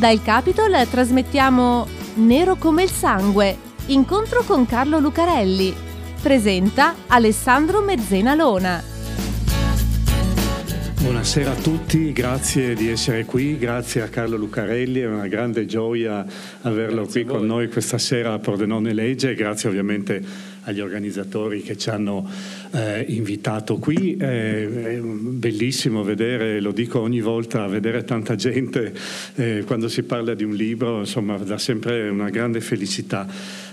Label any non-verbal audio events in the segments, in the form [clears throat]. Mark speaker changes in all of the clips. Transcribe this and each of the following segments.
Speaker 1: Da Il Capitol trasmettiamo Nero come il sangue, incontro con Carlo Lucarelli. Presenta Alessandro Mezzena Lona.
Speaker 2: Buonasera a tutti, grazie di essere qui, grazie a Carlo Lucarelli, è una grande gioia averlo grazie qui con noi questa sera a Pordenone Legge, grazie ovviamente agli organizzatori che ci hanno eh, invitato qui. Eh, è bellissimo vedere, lo dico ogni volta, vedere tanta gente eh, quando si parla di un libro, insomma, dà sempre una grande felicità.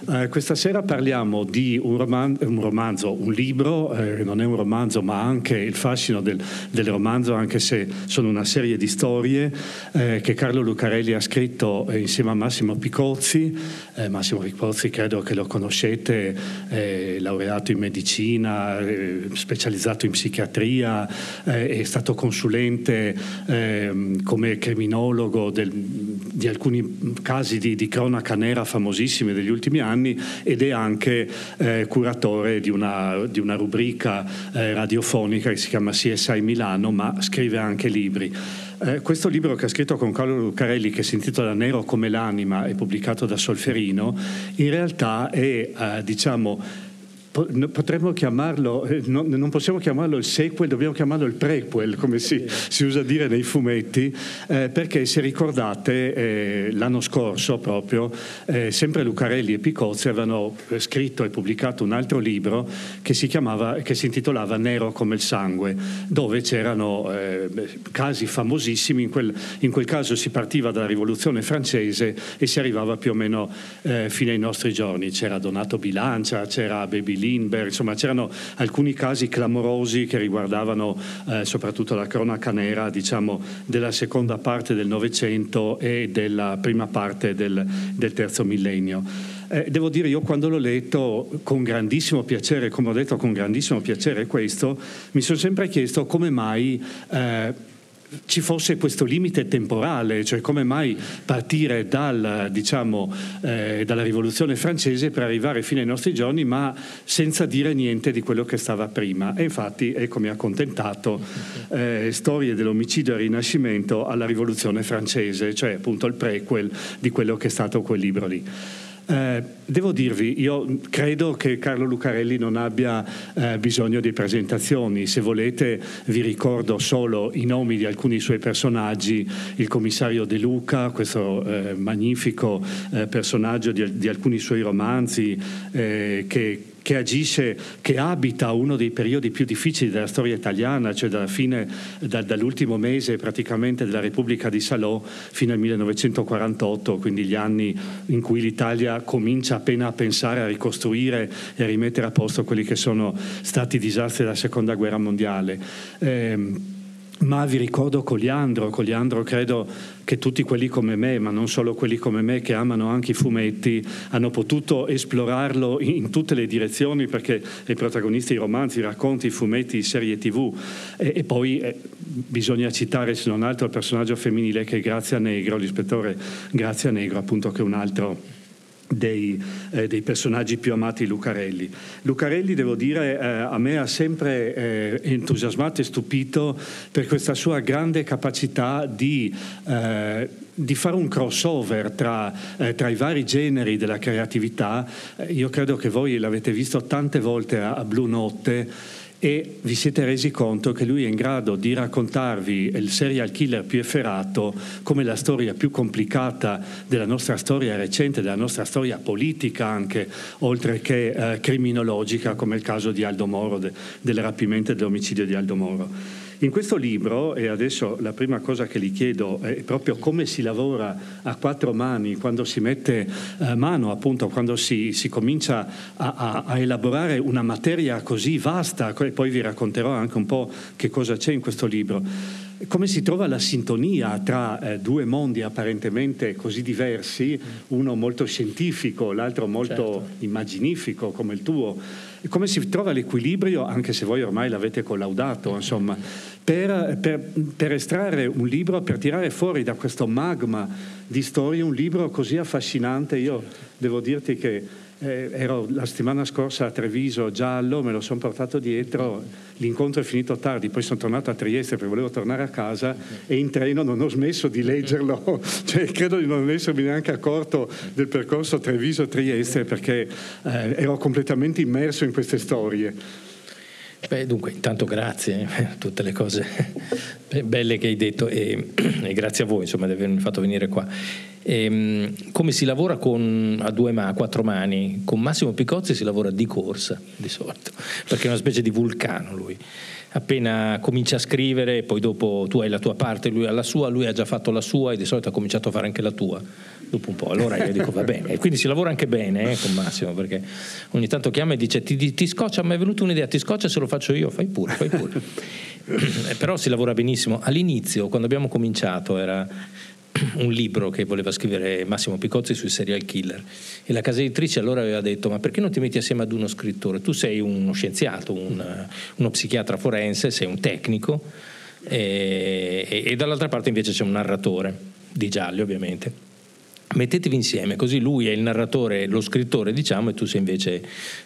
Speaker 2: Eh, questa sera parliamo di un, roman- un romanzo, un libro, eh, non è un romanzo, ma anche il fascino del, del romanzo, anche se sono una serie di storie eh, che Carlo Lucarelli ha scritto insieme a Massimo Picozzi. Massimo Picozzi credo che lo conoscete, laureato in medicina, eh, specializzato in psichiatria, eh, è stato consulente eh, come criminologo del, di alcuni casi di, di, cronaca nera famosissimi degli ultimi anni ed è anche eh, curatore di una, di una rubrica eh, radiofonica che si chiama CSI Milano, ma scrive anche libri. Eh, questo libro che ha scritto con Carlo Lucarelli, che si intitola Nero come l'anima, è pubblicato da Solferino, in realtà è, eh, diciamo, potremmo chiamarlo, eh, non, non, possiamo chiamarlo il sequel, dobbiamo chiamarlo il prequel, come si, si usa dire nei fumetti, eh, perché se ricordate eh, l'anno scorso proprio, eh, sempre Lucarelli e Picozzi avevano eh, scritto e pubblicato un altro libro che si, chiamava, che si intitolava Nero come il sangue, dove c'erano eh, casi famosissimi, in quel, in quel, caso si partiva dalla rivoluzione francese e si arrivava più o meno fino ai nostri giorni, c'era Donato Bilancia, c'era Baby Lee, Lindbergh, insomma c'erano alcuni casi clamorosi che riguardavano eh, soprattutto la cronaca nera diciamo, della seconda parte del Novecento e della prima parte del, del terzo millennio. Eh, devo dire, io quando l'ho letto con grandissimo piacere, come ho detto con grandissimo piacere questo, mi sono sempre chiesto come mai... Eh, ci fosse questo limite temporale, cioè come mai partire dal, diciamo, eh, dalla rivoluzione francese per arrivare fino ai nostri giorni, ma senza dire niente di quello che stava prima. E infatti, ecco, mi ha accontentato eh, storie dell'omicidio e rinascimento alla rivoluzione francese, cioè appunto il prequel di quello che è stato quel libro lì. Eh, devo dirvi, io credo che Carlo Lucarelli non abbia eh, bisogno di presentazioni, se volete vi ricordo solo i nomi di alcuni suoi personaggi, il commissario De Luca, questo eh, magnifico eh, personaggio di, di, alcuni suoi romanzi eh, che che agisce, che abita uno dei periodi più difficili della storia italiana, cioè dalla fine, da, dall'ultimo mese praticamente della Repubblica di Salò fino al 1948, quindi gli anni in cui l'Italia comincia appena a pensare a ricostruire e a rimettere a posto quelli che sono stati i disastri della Seconda Guerra Mondiale. Eh, ma vi ricordo Coliandro, Coliandro credo che tutti quelli come me, ma non solo quelli come me che amano anche i fumetti, hanno potuto esplorarlo in tutte le direzioni perché i protagonisti i romanzi, i racconti, i fumetti, serie tv e, e poi eh, bisogna citare se non altro il personaggio femminile che è Grazia Negro, l'ispettore Grazia Negro appunto che è un altro dei, eh, dei, personaggi più amati Lucarelli. Lucarelli, devo dire, eh, a me ha sempre eh, entusiasmato e stupito per questa sua grande capacità di, eh, di fare un crossover tra, eh, tra, i vari generi della creatività. Eh, io credo che voi l'avete visto tante volte a, a Blue Notte e vi siete resi conto che lui è in grado di raccontarvi il serial killer più efferato come la storia più complicata della nostra storia recente, della nostra storia politica anche, oltre che eh, criminologica come il caso di Aldo Moro, de, del rapimento e dell'omicidio di Aldo Moro. In questo libro, e adesso la prima cosa che gli chiedo è proprio come si lavora a quattro mani, quando si mette eh, mano, appunto, quando si, si comincia a, a, a, elaborare una materia così vasta, e poi vi racconterò anche un po' che cosa c'è in questo libro. Come si trova la sintonia tra eh, due mondi apparentemente così diversi, uno molto scientifico, l'altro molto certo. immaginifico come il tuo? Come si trova l'equilibrio, anche se voi ormai l'avete collaudato, insomma, per, per, per, estrarre un libro, per tirare fuori da questo magma di storie un libro così affascinante. Io devo dirti che eh, ero la settimana scorsa a Treviso giallo, me lo sono portato dietro, l'incontro è finito tardi, poi sono tornato a Trieste perché volevo tornare a casa e in treno non ho smesso di leggerlo, [laughs] cioè, credo di non essermi neanche accorto del percorso Treviso-Trieste perché eh, ero completamente immerso in queste storie.
Speaker 3: Beh, dunque, intanto grazie per [laughs] tutte le cose [laughs] belle che hai detto e, [clears throat] e grazie a voi insomma, di avermi fatto venire qua. E, ehm, come si lavora con, a due a quattro mani? Con Massimo Picozzi si lavora di corsa di solito, perché è una specie di vulcano lui. Appena comincia a scrivere, poi dopo tu hai la tua parte, lui ha la sua, lui ha già fatto la sua e di solito ha cominciato a fare anche la tua dopo un po'. Allora io dico va bene, e quindi si lavora anche bene eh, con Massimo, perché ogni tanto chiama e dice ti, ti, ti scoccia, mi è venuta un'idea, ti scoccia se lo faccio io, fai pure, fai pure. [laughs] Eh, però si lavora benissimo. All'inizio, quando abbiamo cominciato, era un libro che voleva scrivere Massimo Picozzi sui serial killer e la casa editrice allora aveva detto ma perché non ti metti assieme ad uno scrittore? Tu sei uno scienziato, un, uno psichiatra forense, sei un tecnico e, e, dall'altra parte invece c'è un narratore di gialli ovviamente mettetevi insieme, così lui è il narratore, lo scrittore, diciamo, e tu sei invece,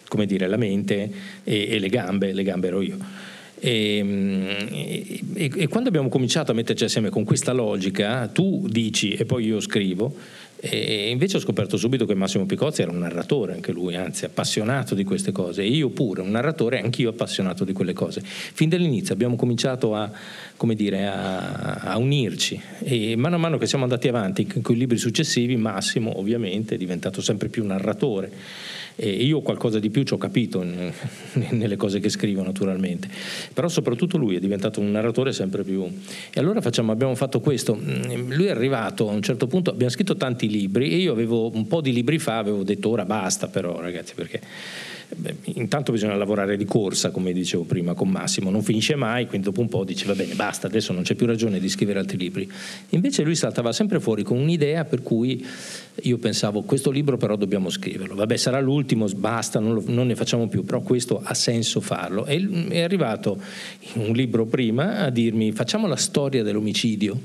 Speaker 3: come dire, la mente e, e le gambe, le gambe ero io. E, e, e, quando abbiamo cominciato a metterci assieme con questa logica, tu dici e poi io scrivo, e invece ho scoperto subito che Massimo Picozzi era un narratore, anche lui, anzi appassionato di queste cose. E io pure, un narratore, anch'io appassionato di quelle cose. Fin dall'inizio abbiamo cominciato a, dire, a, a unirci e mano a mano che siamo andati avanti con i libri successivi, Massimo ovviamente è diventato sempre più narratore e io qualcosa di più ci ho capito nelle cose che scrivo naturalmente, però soprattutto lui è diventato un narratore sempre più. E allora facciamo, abbiamo fatto questo, mm, lui è arrivato a un certo punto, abbiamo scritto tanti libri e io avevo un po' di libri fa, avevo detto ora basta però ragazzi perché Beh, intanto bisogna lavorare di corsa, come dicevo prima con Massimo, non finisce mai, quindi dopo un po' dice va bene, basta, adesso non c'è più ragione di scrivere altri libri. Invece lui saltava sempre fuori con un'idea per cui io pensavo questo libro però dobbiamo scriverlo, vabbè sarà l'ultimo, basta, non, lo, non ne facciamo più, però questo ha senso farlo. E è arrivato un libro prima a dirmi facciamo la storia dell'omicidio.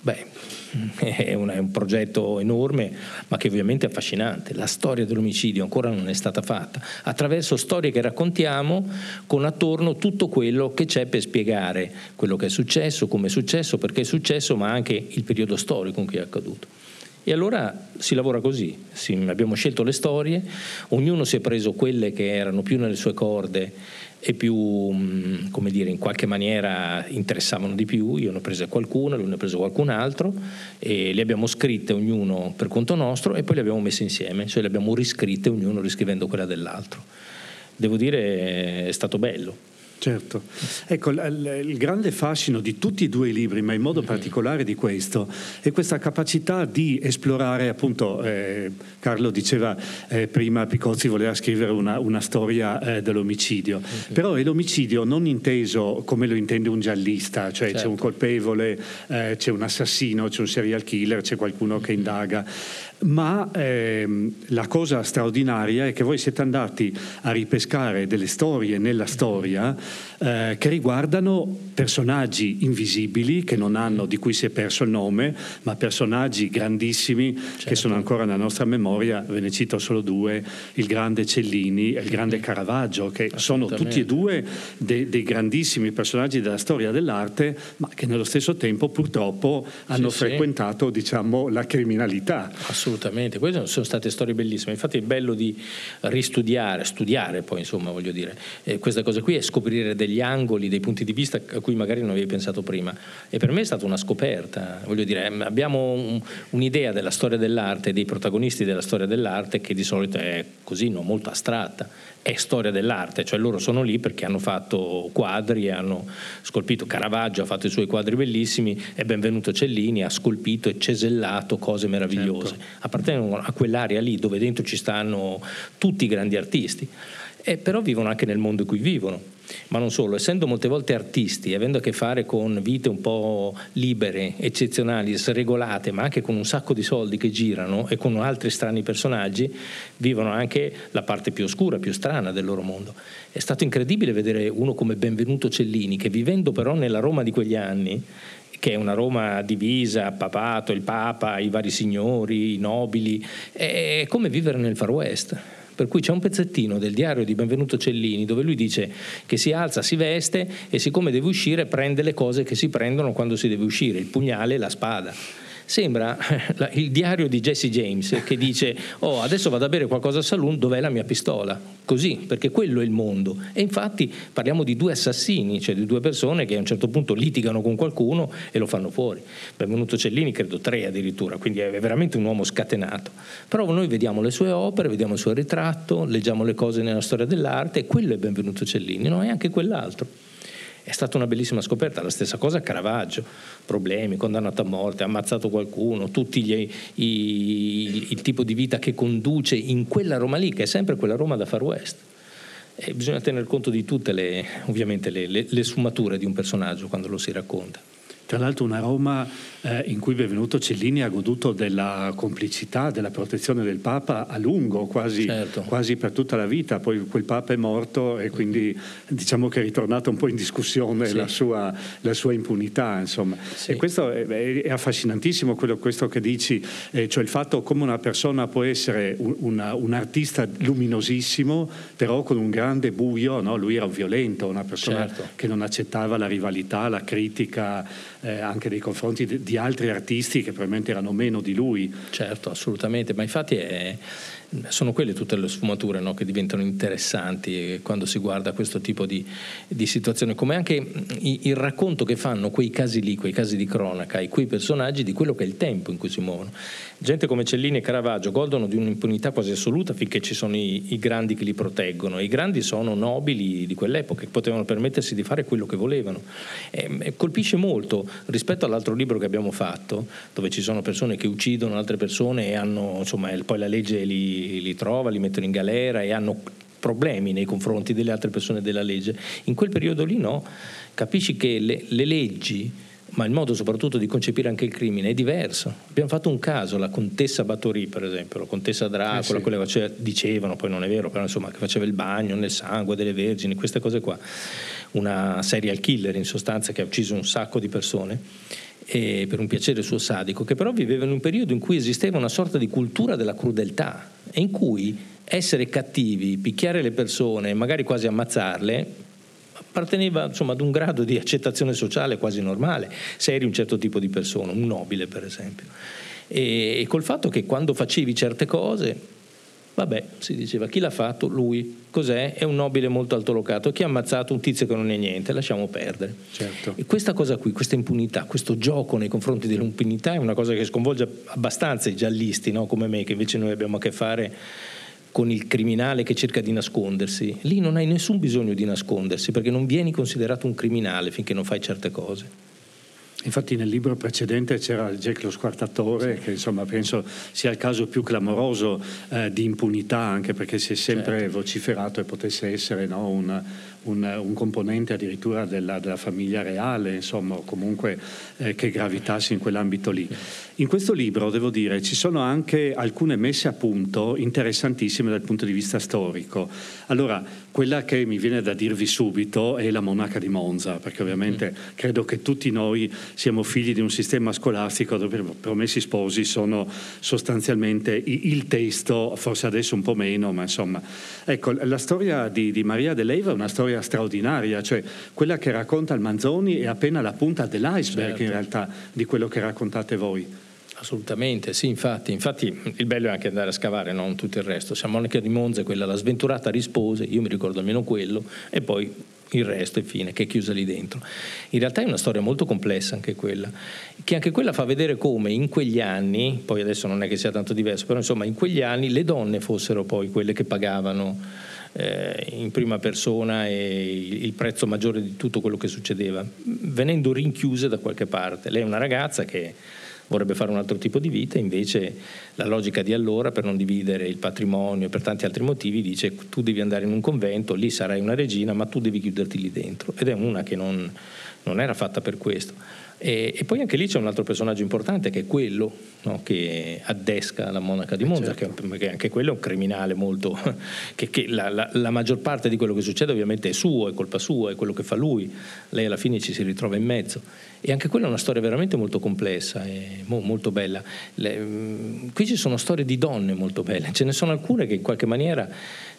Speaker 3: Beh, [laughs] è un, è un, progetto enorme, ma che ovviamente è affascinante. La storia dell'omicidio ancora non è stata fatta, attraverso storie che raccontiamo con attorno tutto quello che c'è per spiegare quello che è successo, come è successo, perché è successo, ma anche il periodo storico in cui è accaduto. E allora si lavora così, sì, abbiamo scelto le storie, ognuno si è preso quelle che erano più nelle sue corde e più, mm, come dire, in qualche maniera interessavano di più. Io ne ho prese qualcuna, lui ne ha preso qualcun altro e le abbiamo scritte ognuno per conto nostro e poi le abbiamo messe insieme, cioè le abbiamo riscritte ognuno riscrivendo quella dell'altro. Devo dire è stato bello.
Speaker 2: Certo, ecco il, grande fascino di tutti e due i libri, ma in modo particolare di questo, è questa capacità di esplorare, appunto eh, Carlo diceva eh, prima Picozzi voleva scrivere una, una storia eh, dell'omicidio, uh-huh. però è l'omicidio non inteso come lo intende un giallista, cioè certo. c'è un certo. colpevole, eh, c'è un assassino, c'è un serial killer, c'è qualcuno che indaga ma ehm, la cosa straordinaria è che voi siete andati a ripescare delle storie nella storia eh, che riguardano personaggi invisibili hanno, di cui si è perso il nome, ma personaggi grandissimi certo. che sono ancora nella nostra memoria, ve ne cito solo due, il grande Cellini e il grande Caravaggio, che sono tutti e due dei, dei, grandissimi personaggi della storia dell'arte, ma che nello stesso tempo purtroppo hanno sì, frequentato sì. Diciamo, la criminalità.
Speaker 3: Assolutamente, queste sono state storie bellissime, infatti è bello di ristudiare, studiare poi insomma voglio dire, eh, questa cosa qui è scoprire dei degli angoli, dei punti di vista a cui magari non avevi pensato prima. E per me è stata una scoperta. Voglio dire, abbiamo un, un'idea della storia dell'arte, dei protagonisti della storia dell'arte, che di solito è così, no? molto astratta. È storia dell'arte, cioè loro sono lì perché hanno fatto quadri, hanno scolpito Caravaggio, ha fatto i suoi quadri bellissimi, è benvenuto Cellini, ha scolpito e cesellato cose meravigliose. Certo. Appartengono a quell'area lì dove dentro ci stanno tutti i grandi artisti, e però vivono anche nel mondo in cui vivono ma non solo, essendo molte volte artisti, avendo a che fare con vite un po' libere, eccezionali, sregolate, ma anche con un sacco di soldi che girano e con altri strani personaggi, vivono anche la parte più oscura, più strana del loro mondo. È stato incredibile vedere uno come Benvenuto Cellini, che vivendo però nella Roma di quegli anni, che è una Roma divisa, papato, il Papa, i vari signori, i nobili, è come vivere nel Far West Per cui c'è un pezzettino del diario di Benvenuto Cellini dove lui dice che si alza, si veste e siccome deve uscire prende le cose che si prendono quando si deve uscire, il pugnale e la spada sembra [laughs] il diario di Jesse James che dice oh adesso vado a bere qualcosa al saloon dov'è la mia pistola? Così perché quello è il mondo. E infatti parliamo di due assassini cioè di due persone che a un certo punto litigano con qualcuno e lo fanno fuori. Benvenuto Cellini credo tre addirittura quindi è veramente un uomo scatenato. Però noi vediamo le sue opere vediamo il suo ritratto leggiamo le cose nella storia dell'arte e quello è Benvenuto Cellini no? e anche quell'altro. È stata una bellissima scoperta, la stessa cosa Caravaggio, problemi, condannato a morte, ha ammazzato qualcuno, tutti gli, i, il tipo di vita che conduce in quella Roma lì, che è sempre quella Roma da Far West. E bisogna tener conto di tutte le, le, le, le sfumature di un personaggio quando lo si racconta.
Speaker 2: Tra l'altro una Roma eh, in cui Benvenuto Cellini ha goduto della complicità, della protezione del Papa a lungo, quasi, certo. quasi, per tutta la vita. Poi quel Papa è morto e quindi diciamo che è ritornata un po' in discussione sì. la, sua, la, sua, impunità. Insomma. Sì. E questo è, è affascinantissimo quello, questo che dici, eh, cioè il fatto come una persona può essere un, una, un artista luminosissimo, però con un grande buio, no? lui era un violento, una persona certo. che non accettava la rivalità, la critica eh, anche nei confronti di, di altri artisti che probabilmente erano meno di lui.
Speaker 3: Certo, assolutamente, ma infatti è sono quelle tutte le sfumature no, che diventano interessanti quando si guarda questo tipo di, di situazione, come anche il racconto che fanno quei casi lì, quei casi di cronaca e quei personaggi di quello che è il tempo in cui si muovono. Gente come Cellini e Caravaggio godono di un'impunità quasi assoluta finché ci sono i, i grandi che li proteggono. I grandi sono nobili di quell'epoca che potevano permettersi di fare quello che volevano. E, colpisce molto rispetto all'altro libro che abbiamo fatto, dove ci sono persone che uccidono altre persone e hanno, insomma, poi la legge li li, trova, li mettono in galera e hanno problemi nei confronti delle altre persone della legge. In quel periodo lì no, capisci che le, le leggi ma il modo soprattutto di concepire anche il crimine è diverso. Abbiamo fatto un caso, la contessa Bathory per esempio, la contessa Dracula, eh sì. quella che faceva, dicevano, poi non è vero, però insomma che faceva il bagno nel sangue delle vergini, queste cose qua, una serial killer in sostanza che ha ucciso un sacco di persone per un piacere suo sadico, che però viveva in un periodo in cui esisteva una sorta di cultura della crudeltà e in cui essere cattivi, picchiare le persone, magari quasi ammazzarle, apparteneva insomma, ad un grado di accettazione sociale quasi normale, se eri un certo tipo di persona, un nobile per esempio. E, e col fatto che quando facevi certe cose Vabbè, si diceva, chi l'ha fatto? Lui. Cos'è? È un nobile molto altolocato. Chi ha ammazzato un tizio che non è niente? Lasciamo perdere. Certo. E questa cosa qui, questa impunità, questo gioco nei confronti dell'impunità è una cosa che sconvolge abbastanza i giallisti, no? come me, che invece noi abbiamo a che fare con il criminale che cerca di nascondersi. Lì non hai nessun bisogno di nascondersi perché non vieni considerato un criminale finché non fai certe cose.
Speaker 2: Infatti nel libro precedente c'era Jack lo squartatore, sì. che insomma penso sia il caso più clamoroso eh, di impunità, anche perché si è sempre certo. vociferato e potesse essere no, un, un, un, componente addirittura della, della, famiglia reale, insomma, o comunque eh, che gravitasse in quell'ambito lì. In questo libro, devo dire, ci sono anche alcune messe a punto interessantissime dal punto di vista storico. Allora, quella che mi viene da dirvi subito è la monaca di Monza, perché ovviamente mm. credo che tutti noi siamo figli di un sistema scolastico dove promessi sposi sono sostanzialmente il testo, forse adesso un po' meno, ma insomma. Ecco, la storia di, di Maria de Leyva è una storia straordinaria, cioè quella che racconta il Manzoni è appena la punta dell'iceberg certo. in realtà di quello che raccontate voi.
Speaker 3: Assolutamente, sì, infatti, infatti il bello è anche andare a scavare, non tutto il resto. Sia Monica di Monza, quella la sventurata rispose, io mi ricordo almeno quello, e poi il resto, infine, che è chiusa lì dentro. In realtà è una storia molto complessa anche quella, che anche quella fa vedere come in quegli anni, poi adesso non è che sia tanto diverso, però insomma in quegli anni le donne fossero poi quelle che pagavano eh, in prima persona e il prezzo maggiore di tutto quello che succedeva, venendo rinchiuse da qualche parte. Lei è una ragazza che vorrebbe fare un altro tipo di vita, invece la logica di allora, per non dividere il patrimonio e per tanti altri motivi, dice tu devi andare in un convento, lì sarai una regina, ma tu devi chiuderti lì dentro. Ed è una che non, non era fatta per questo. E, e, poi anche lì c'è un altro personaggio importante che è quello no, che addesca la monaca di Monza, certo. che, che, anche quello è un criminale molto... [laughs] che, che la, la, la, maggior parte di quello che succede ovviamente è suo, è colpa sua, è quello che fa lui, lei alla fine ci si ritrova in mezzo. E anche quella è una storia veramente molto complessa e mo, molto bella. Le, mm, qui ci sono storie di donne molto belle, ce ne sono alcune che in qualche maniera,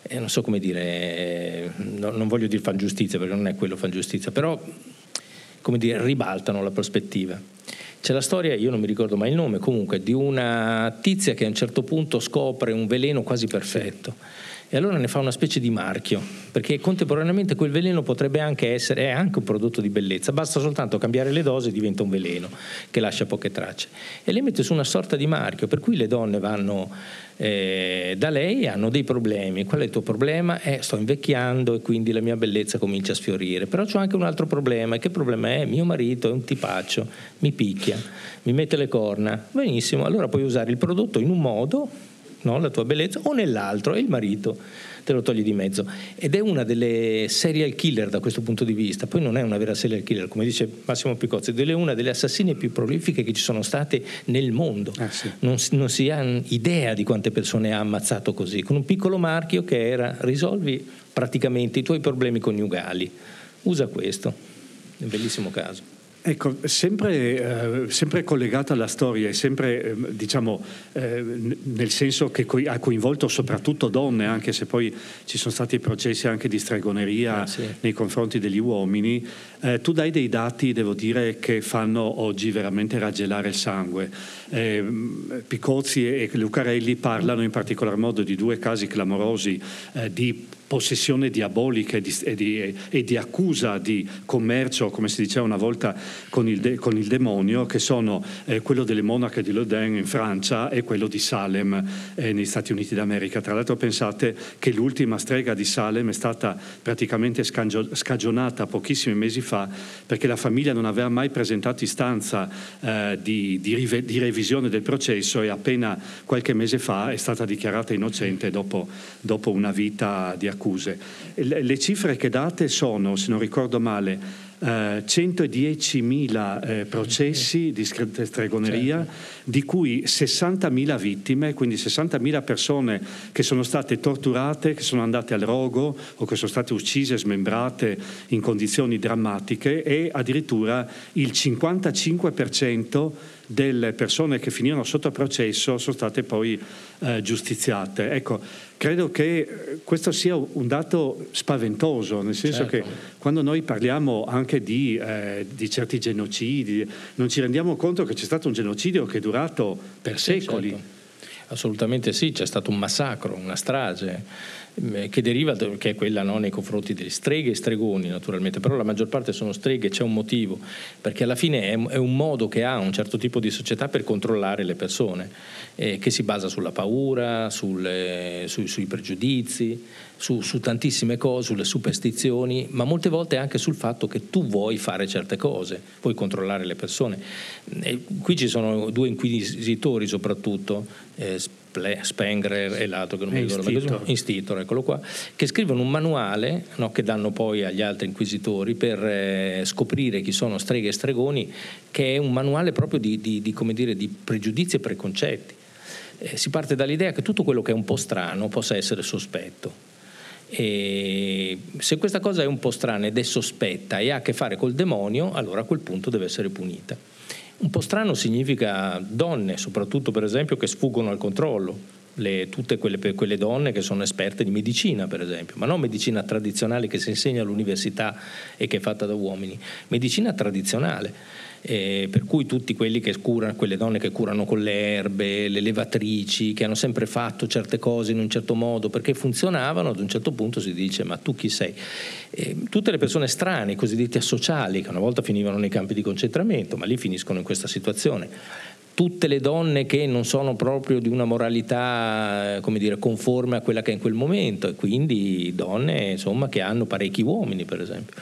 Speaker 3: eh, non so come dire, eh, no, non voglio dire fan giustizia perché non è quello fan giustizia, però come dire, ribaltano la prospettiva. C'è la storia, io non mi ricordo mai il nome, comunque, di una tizia che a un certo punto scopre un veleno quasi perfetto. Sì e allora ne fa una specie di marchio, perché contemporaneamente quel veleno potrebbe anche essere, anche un prodotto di bellezza, basta soltanto cambiare le dosi e diventa un veleno che lascia poche tracce. E le mette su una sorta di marchio, per cui le donne vanno eh, da lei e hanno dei problemi. Qual è il tuo problema? Eh, sto invecchiando e quindi la mia bellezza comincia a sfiorire. Però c'è anche un altro problema. E che problema è? Mio marito è un tipaccio, mi picchia, mi mette le corna. Benissimo, allora puoi usare il prodotto in un modo no? la tua bellezza, o nell'altro e il marito te lo togli di mezzo. Ed è una delle serial killer da questo punto di vista. Poi non è una vera serial killer, come dice Massimo Picozzi, è una delle assassine più prolifiche che ci sono state nel mondo. Ah, sì. non, non, si ha idea di quante persone ha ammazzato così, con un piccolo marchio che era risolvi praticamente i tuoi problemi coniugali. Usa questo, è un bellissimo caso.
Speaker 2: Ecco, sempre, eh, sempre, collegata alla storia e sempre, eh, diciamo, eh, nel senso che co- ha coinvolto soprattutto donne, anche se poi ci sono stati processi anche di stregoneria ah, sì. nei confronti degli uomini, eh, tu dai dei dati, devo dire, che fanno oggi veramente raggelare il sangue. Eh, Picozzi e Lucarelli parlano in particolar modo di due casi clamorosi eh, di possessione diabolica e di, e, di, e di, accusa di commercio, come si diceva una volta, con il, de, con il demonio, che sono eh, quello delle monache di Lodin in Francia e quello di Salem eh, negli Stati Uniti d'America. Tra l'altro pensate che l'ultima strega di Salem è stata praticamente scagio, scagionata pochissimi mesi fa perché la famiglia non aveva mai presentato istanza eh, di, rive, di, revisione del processo e appena qualche mese fa è stata dichiarata innocente dopo, dopo una vita di accusa accuse. Le cifre che date sono, se non ricordo male, Uh, 110.000 eh, processi di stregoneria, certo. di cui 60.000 vittime, quindi 60.000 persone che sono state torturate, che sono andate al rogo o che sono state uccise, smembrate in condizioni drammatiche e addirittura il 55% delle persone che finirono sotto processo sono state poi eh, giustiziate. Ecco, credo che questo sia un dato spaventoso, nel senso certo. che quando noi parliamo anche di, eh, di, certi genocidi, non ci rendiamo conto che c'è stato un genocidio che è durato per secoli. Certo.
Speaker 3: Assolutamente sì, c'è stato un massacro, una strage eh, che deriva, che è quella no, nei confronti delle streghe e stregoni naturalmente, però la maggior parte sono streghe, c'è un motivo, perché alla fine è, un modo che ha un certo tipo di società per controllare le persone, eh, che si basa sulla paura, sulle, su, sui pregiudizi, su, su, tantissime cose, sulle superstizioni, ma molte volte anche sul fatto che tu vuoi fare certe cose, puoi controllare le persone. E qui ci sono due inquisitori soprattutto, eh, Spengler e l'altro che non mi ricordo Institor. Institor, eccolo qua, che scrivono un manuale no, che danno poi agli altri inquisitori per eh, scoprire chi sono streghe e stregoni, che è un manuale proprio di, di, di, dire, di pregiudizi e preconcetti. Eh, si parte dall'idea che tutto quello che è un po' strano possa essere sospetto e se questa cosa è un po' strana ed è sospetta e ha a che fare col demonio, allora a quel punto deve essere punita. Un po' strano significa donne, soprattutto per esempio, che sfuggono al controllo, le, tutte quelle, quelle, donne che sono esperte di medicina, per esempio, ma non medicina tradizionale che si insegna all'università e che è fatta da uomini, medicina tradizionale eh, per cui tutti quelli che curano, quelle donne che curano con le erbe, le levatrici, che hanno sempre fatto certe cose in un certo modo perché funzionavano, ad un certo punto si dice ma tu chi sei? Eh, tutte le persone strane, i cosiddetti asociali, che una volta finivano nei campi di concentramento, ma lì finiscono in questa situazione tutte le donne che non sono proprio di una moralità come dire, conforme a quella che è in quel momento e quindi donne insomma, che hanno parecchi uomini per esempio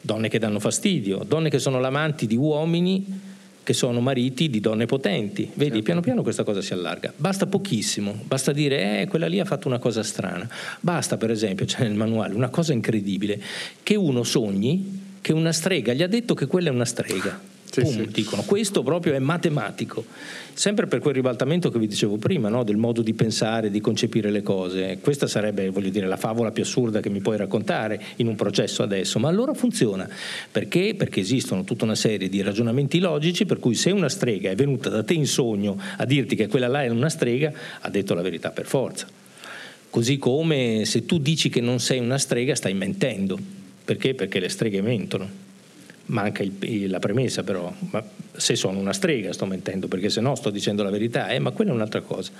Speaker 3: donne che danno fastidio, donne che sono l'amanti di uomini che sono mariti di donne potenti. Vedi, certo. piano piano questa cosa si allarga. Basta pochissimo, basta dire, eh, quella lì ha fatto una cosa strana. Basta, per esempio, c'è nel manuale una cosa incredibile, che uno sogni che una strega gli ha detto che quella è una strega. Sì, Pum, sì. dicono questo proprio è matematico, sempre per quel ribaltamento che vi dicevo prima, no? del modo di pensare, di concepire le cose. Questa sarebbe, voglio dire, la favola più assurda che mi puoi raccontare in un processo adesso, ma allora funziona. Perché? Perché esistono tutta una serie di ragionamenti logici per cui se una strega è venuta da te in sogno a dirti che quella là è una strega, ha detto la verità per forza. Così come se tu dici che non sei una strega stai mentendo. Perché? Perché le streghe mentono manca il, la premessa però, ma se sono una strega sto mentendo perché se no sto dicendo la verità, eh, ma quella è un'altra cosa.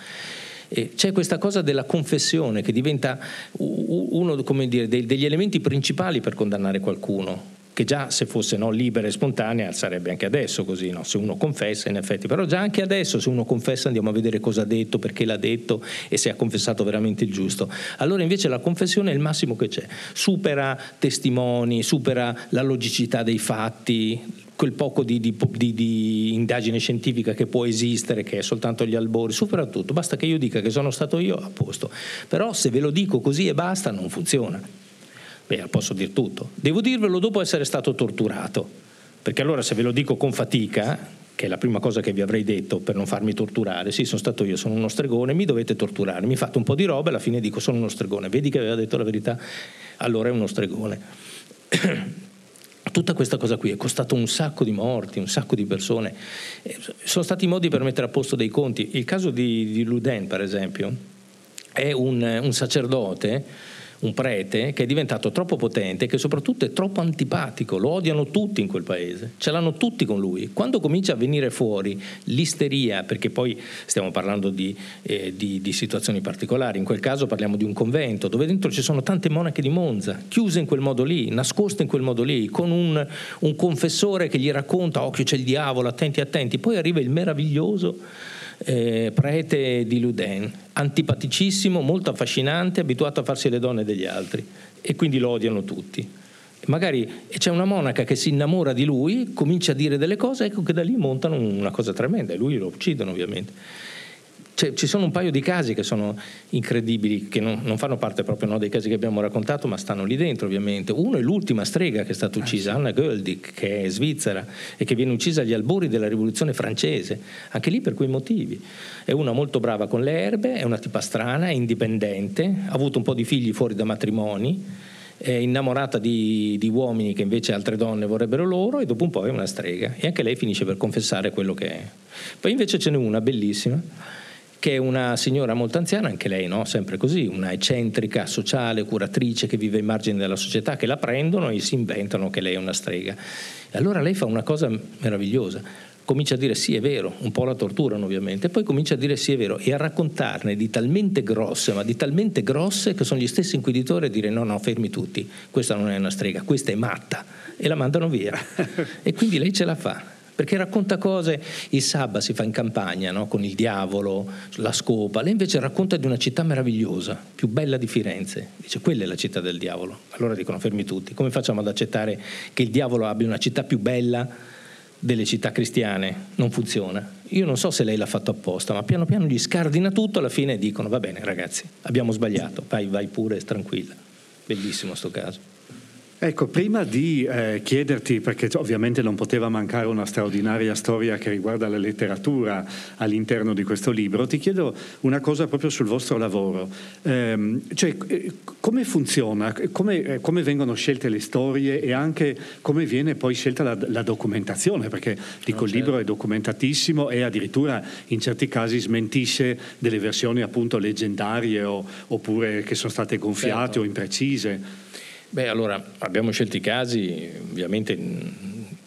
Speaker 3: E c'è questa cosa della confessione che diventa uno dire, degli elementi principali per condannare qualcuno che già se fosse no, libera e spontanea sarebbe anche adesso così, no? se uno confessa in effetti, però già anche adesso se uno confessa andiamo a vedere cosa ha detto, perché l'ha detto e se ha confessato veramente il giusto. Allora invece la confessione è il massimo che c'è, supera testimoni, supera la logicità dei fatti, quel poco di, di, di, di, indagine scientifica che può esistere, che è soltanto gli albori, supera tutto, basta che io dica che sono stato io, a posto. Però se ve lo dico così e basta, non funziona. Beh, posso dire tutto. Devo dirvelo dopo essere stato torturato, perché allora se ve lo dico con fatica, che è la prima cosa che vi avrei detto per non farmi torturare, sì, sono stato io, sono uno stregone, mi dovete torturare, mi fate un po' di roba e alla fine dico sono uno stregone, vedi che aveva detto la verità, allora è uno stregone. [clears throat] Tutta questa cosa qui è costato un sacco di morti, un sacco di persone. Sono stati modi per mettere a posto dei conti. Il caso di, di Luden, per esempio, è un, un sacerdote un prete che è diventato troppo potente e che soprattutto è troppo antipatico, lo odiano tutti in quel paese, ce l'hanno tutti con lui. Quando comincia a venire fuori l'isteria, perché poi stiamo parlando di, eh, di, di situazioni particolari, in quel caso parliamo di un convento dove dentro ci sono tante monache di Monza, chiuse in quel modo lì, nascoste in quel modo lì, con un, un confessore che gli racconta, occhio c'è il diavolo, attenti, attenti, poi arriva il meraviglioso eh, prete di Luden, antipaticissimo, molto affascinante, abituato a farsi le donne degli altri e quindi lo odiano tutti. Magari c'è una monaca che si innamora di lui, comincia a dire delle cose, ecco che da lì montano una cosa tremenda e lui lo uccidono ovviamente. Cioè, ci sono un paio di casi che sono incredibili, che non, non fanno parte proprio no, dei casi che abbiamo raccontato, ma stanno lì dentro ovviamente. Uno è l'ultima strega che è stata uccisa, ah, Anna Göldig, che è svizzera e che viene uccisa agli albori della rivoluzione francese, anche lì per quei motivi. È una molto brava con le erbe, è una tipa strana, è indipendente, ha avuto un po' di figli fuori da matrimoni è innamorata di, di, uomini che invece altre donne vorrebbero loro e dopo un po' è una strega e anche lei finisce per confessare quello che è. Poi invece ce n'è una bellissima che è una signora molto anziana, anche lei, no? sempre così, una eccentrica, sociale, curatrice che vive ai margini della società, che la prendono e si inventano che lei è una strega. E allora lei fa una cosa meravigliosa, comincia a dire sì è vero, un po' la torturano ovviamente, e poi comincia a dire sì è vero e a raccontarne di talmente grosse, ma di talmente grosse che sono gli stessi inquisitori a dire no no fermi tutti, questa non è una strega, questa è matta e la mandano via. [laughs] e quindi lei ce la fa perché racconta cose, il Sabba si fa in campagna no? con il diavolo, la scopa, lei invece racconta di una città meravigliosa, più bella di Firenze, dice quella è la città del diavolo, allora dicono fermi tutti, come facciamo ad accettare che il diavolo abbia una città più bella delle città cristiane? Non funziona. Io non so se lei l'ha fatto apposta, ma piano piano gli scardina tutto, alla fine dicono va bene ragazzi, abbiamo sbagliato, vai, vai pure tranquilla. Bellissimo sto caso.
Speaker 2: Ecco, prima di eh, chiederti, perché ovviamente non poteva mancare una straordinaria storia che riguarda la letteratura all'interno di questo libro, ti chiedo una cosa proprio sul vostro lavoro. Eh, cioè, eh, come funziona, come, eh, come, vengono scelte le storie e anche come viene poi scelta la, la documentazione, perché dico il libro è documentatissimo e addirittura in certi casi smentisce delle versioni appunto leggendarie o, oppure che sono state gonfiate certo. o imprecise.
Speaker 3: Beh, allora abbiamo scelto i casi, ovviamente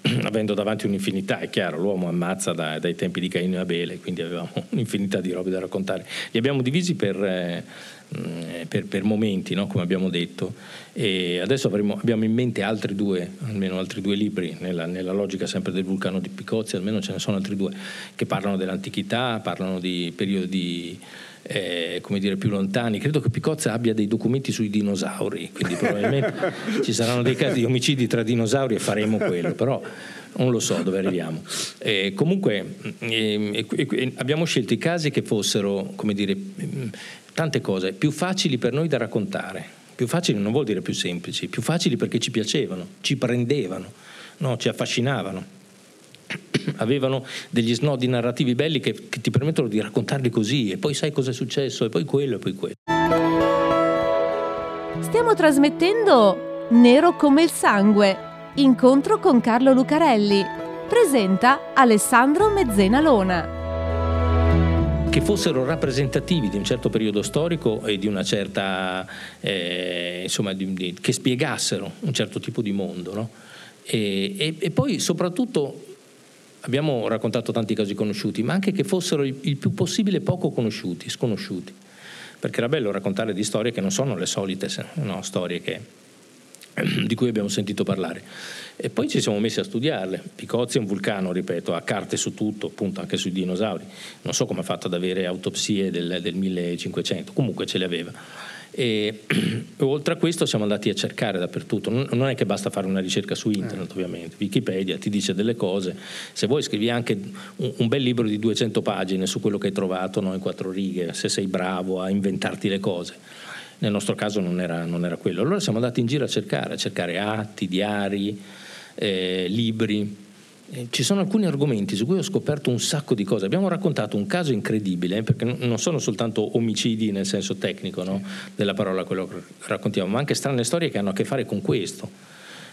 Speaker 3: [clears throat] avendo davanti un'infinità, è chiaro, l'uomo ammazza da, dai tempi di Caino e Abele, quindi avevamo [laughs] un'infinità di robe da raccontare. Li abbiamo divisi per, eh, per, per momenti, no? come abbiamo detto, e adesso avremo, abbiamo in mente altri due, almeno altri due libri, nella, nella, logica sempre del vulcano di Picozzi, almeno ce ne sono altri due, che parlano dell'antichità, parlano di periodi eh, come dire, più lontani. Credo che Picozza abbia dei documenti sui dinosauri, quindi probabilmente [laughs] ci saranno dei casi di omicidi tra dinosauri e faremo quello, però non lo so dove arriviamo. Eh, comunque eh, abbiamo scelto i casi che fossero, come dire, tante cose più facili per noi da raccontare. Più facili non vuol dire più semplici, più facili perché ci piacevano, ci prendevano, no, ci affascinavano. Avevano degli snodi narrativi belli che, che ti permettono di raccontarli così e poi sai cosa è successo e poi quello e poi quello.
Speaker 1: Stiamo trasmettendo Nero come il sangue, incontro con Carlo Lucarelli. Presenta Alessandro Mezzena Lona
Speaker 3: che fossero rappresentativi di un certo periodo storico e di una certa, eh, insomma, di, di, che spiegassero un certo tipo di mondo. No? E, e, e, poi soprattutto abbiamo raccontato tanti casi conosciuti, ma anche che fossero il, più possibile poco conosciuti, sconosciuti, perché era bello raccontare di storie che non sono le solite no? storie che, [clears throat] di cui abbiamo sentito parlare. E poi ci siamo messi a studiarle. Picozzi è un vulcano, ripeto, ha carte su tutto, appunto anche sui dinosauri. Non so come ha fatto ad avere autopsie del, del 1500, comunque ce le aveva. E, [clears throat] oltre a questo siamo andati a cercare dappertutto, non è che basta fare una ricerca su internet eh. ovviamente, Wikipedia ti dice delle cose, se vuoi scrivi anche un, un bel libro di 200 pagine su quello che hai trovato no, in quattro righe, se sei bravo a inventarti le cose. Nel nostro caso non era, non era quello. Allora siamo andati in giro a cercare, a cercare atti, diari, eh, libri. Eh, ci sono alcuni argomenti su cui ho scoperto un sacco di cose. Abbiamo raccontato un caso incredibile, eh, perché non sono soltanto omicidi nel senso tecnico no, della parola quello che raccontiamo, ma anche strane storie che hanno a che fare con questo,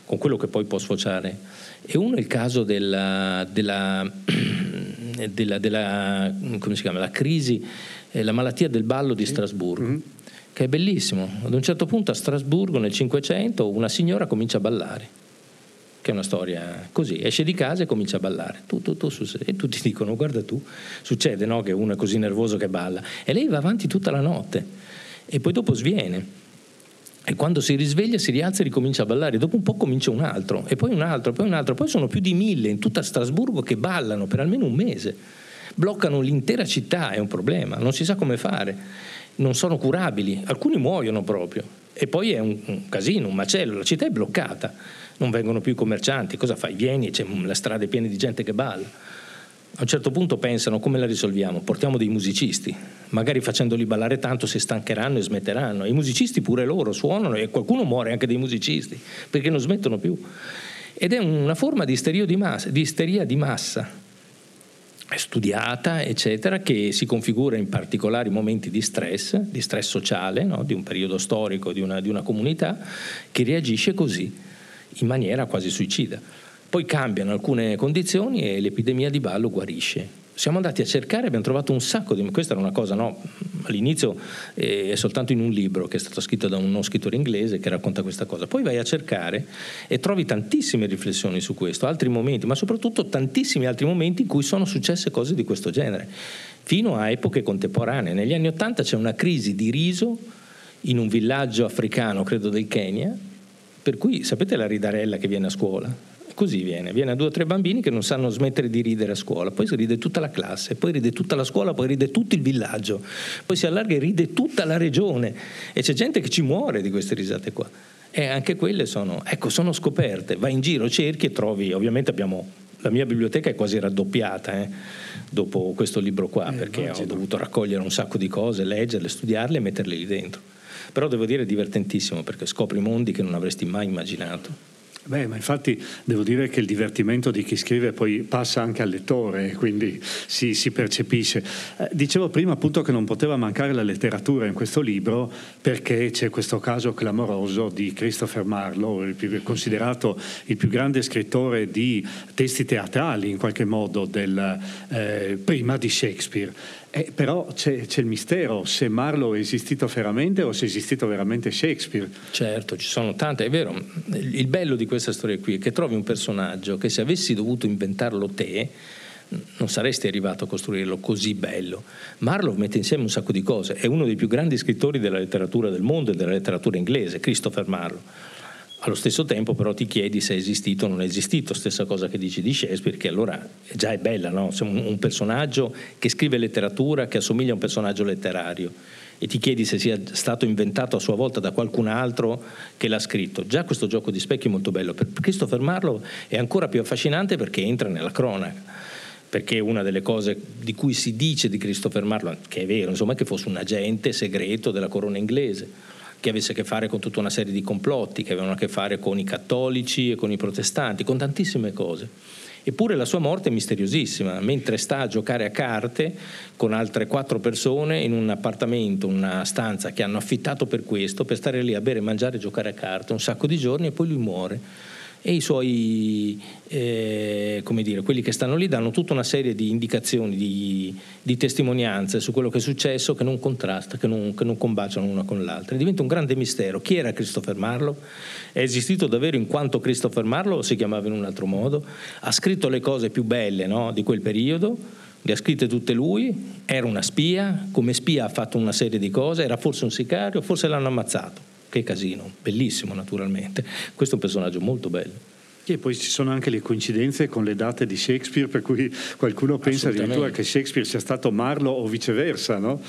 Speaker 3: con quello che poi può sfociare. E uno è il caso della, della, [clears throat] della, della chiama, la crisi, eh, la malattia del ballo di Strasburgo. Mm-hmm. Che è bellissimo. Ad un certo punto a Strasburgo nel Cinquecento una signora comincia a ballare che è una storia così, esce di casa e comincia a ballare, tu, tu, tu, e tutti dicono guarda tu, succede no, che uno è così nervoso che balla, e lei va avanti tutta la notte e poi dopo sviene. E quando si risveglia si rialza e ricomincia a ballare, dopo un po' comincia un altro, e poi un altro, poi un altro, poi sono più di mille in tutta Strasburgo che ballano per almeno un mese, bloccano l'intera città, è un problema, non si sa come fare, non sono curabili, alcuni muoiono proprio, e poi è un, un casino, un macello, la città è bloccata non vengono più i commercianti, cosa fai? Vieni, c'è la strada è piena di gente che balla. A un certo punto pensano come la risolviamo? Portiamo dei musicisti, magari facendoli ballare tanto si stancheranno e smetteranno. I musicisti pure loro suonano e qualcuno muore anche dei musicisti perché non smettono più. Ed è una forma di isteria di massa, di isteria di massa studiata, eccetera, che si configura in particolari momenti di stress, di stress sociale, no? di un periodo storico di una, di una comunità, che reagisce così in maniera quasi suicida. Poi cambiano alcune condizioni e l'epidemia di ballo guarisce. Siamo andati a cercare, abbiamo trovato un sacco di... Questa era una cosa, no? All'inizio eh, è soltanto in un libro che è stato scritto da uno scrittore inglese che racconta questa cosa. Poi vai a cercare e trovi tantissime riflessioni su questo, altri momenti, ma soprattutto tantissimi altri momenti in cui sono successe cose di questo genere, fino a epoche contemporanee. Negli anni Ottanta c'è una crisi di riso in un villaggio africano, credo del Kenya, per cui sapete la ridarella che viene a scuola? Così viene, viene a due o tre bambini che non sanno smettere di ridere a scuola, poi si ride tutta la classe, poi ride tutta la scuola, poi ride tutto il villaggio, poi si allarga e ride tutta la regione. E c'è gente che ci muore di queste risate qua. E anche quelle sono, ecco, sono scoperte, vai in giro, cerchi e trovi, ovviamente abbiamo, la mia biblioteca è quasi raddoppiata eh, dopo questo libro qua, eh, perché ho dovuto raccogliere un sacco di cose, leggerle, studiarle e metterle lì dentro però devo dire è divertentissimo perché scopri mondi che non avresti mai immaginato.
Speaker 2: Beh, ma infatti devo dire che il divertimento di chi scrive poi passa anche al lettore, quindi si, si percepisce. Eh, dicevo prima appunto che non poteva mancare la letteratura in questo libro perché c'è questo caso clamoroso di Christopher Marlowe, il più, considerato il più grande scrittore di testi teatrali in qualche modo del, eh, prima di Shakespeare. Eh, però c'è, c'è, il mistero se Marlowe è esistito veramente o se è esistito veramente Shakespeare.
Speaker 3: Certo, ci sono tante, è vero. Il bello di questa storia qui è che trovi un personaggio che se avessi dovuto inventarlo te non saresti arrivato a costruirlo così bello. Marlowe mette insieme un sacco di cose, è uno dei più grandi scrittori della letteratura del mondo e della letteratura inglese, Christopher Marlowe allo stesso tempo però ti chiedi se è esistito o non è esistito, stessa cosa che dici di Shakespeare, che allora già è bella, no? un personaggio che scrive letteratura che assomiglia a un personaggio letterario e ti chiedi se sia stato inventato a sua volta da qualcun altro che l'ha scritto. Già questo gioco di specchi è molto bello. Per Christopher Marlowe è ancora più affascinante perché entra nella cronaca. Perché una delle cose di cui si dice di Christopher Marlowe, che è vero, insomma, che fosse un agente segreto della corona inglese che avesse a che fare con tutta una serie di complotti che avevano a che fare con i cattolici e con i protestanti, con tantissime cose. Eppure la sua morte è misteriosissima, mentre sta a giocare a carte con altre quattro persone in un appartamento, una stanza che hanno affittato per questo, per stare lì a bere, mangiare e giocare a carte un sacco di giorni e poi lui muore e i suoi, eh, come dire, quelli che stanno lì danno tutta una serie di indicazioni, di, di testimonianze su quello che è successo che non contrasta, che non, che non combaciano una con l'altra. E diventa un grande mistero. Chi era Christopher Marlowe? È esistito davvero in quanto Christopher Marlowe si chiamava in un altro modo? Ha scritto le cose più belle no, di quel periodo, le ha scritte tutte lui, era una spia, come spia ha fatto una serie di cose, era forse un sicario, forse l'hanno ammazzato che casino, bellissimo naturalmente. Questo è un personaggio molto bello.
Speaker 2: E poi ci sono anche le coincidenze con le date di Shakespeare, per cui qualcuno pensa addirittura che Shakespeare sia stato Marlo o viceversa, no?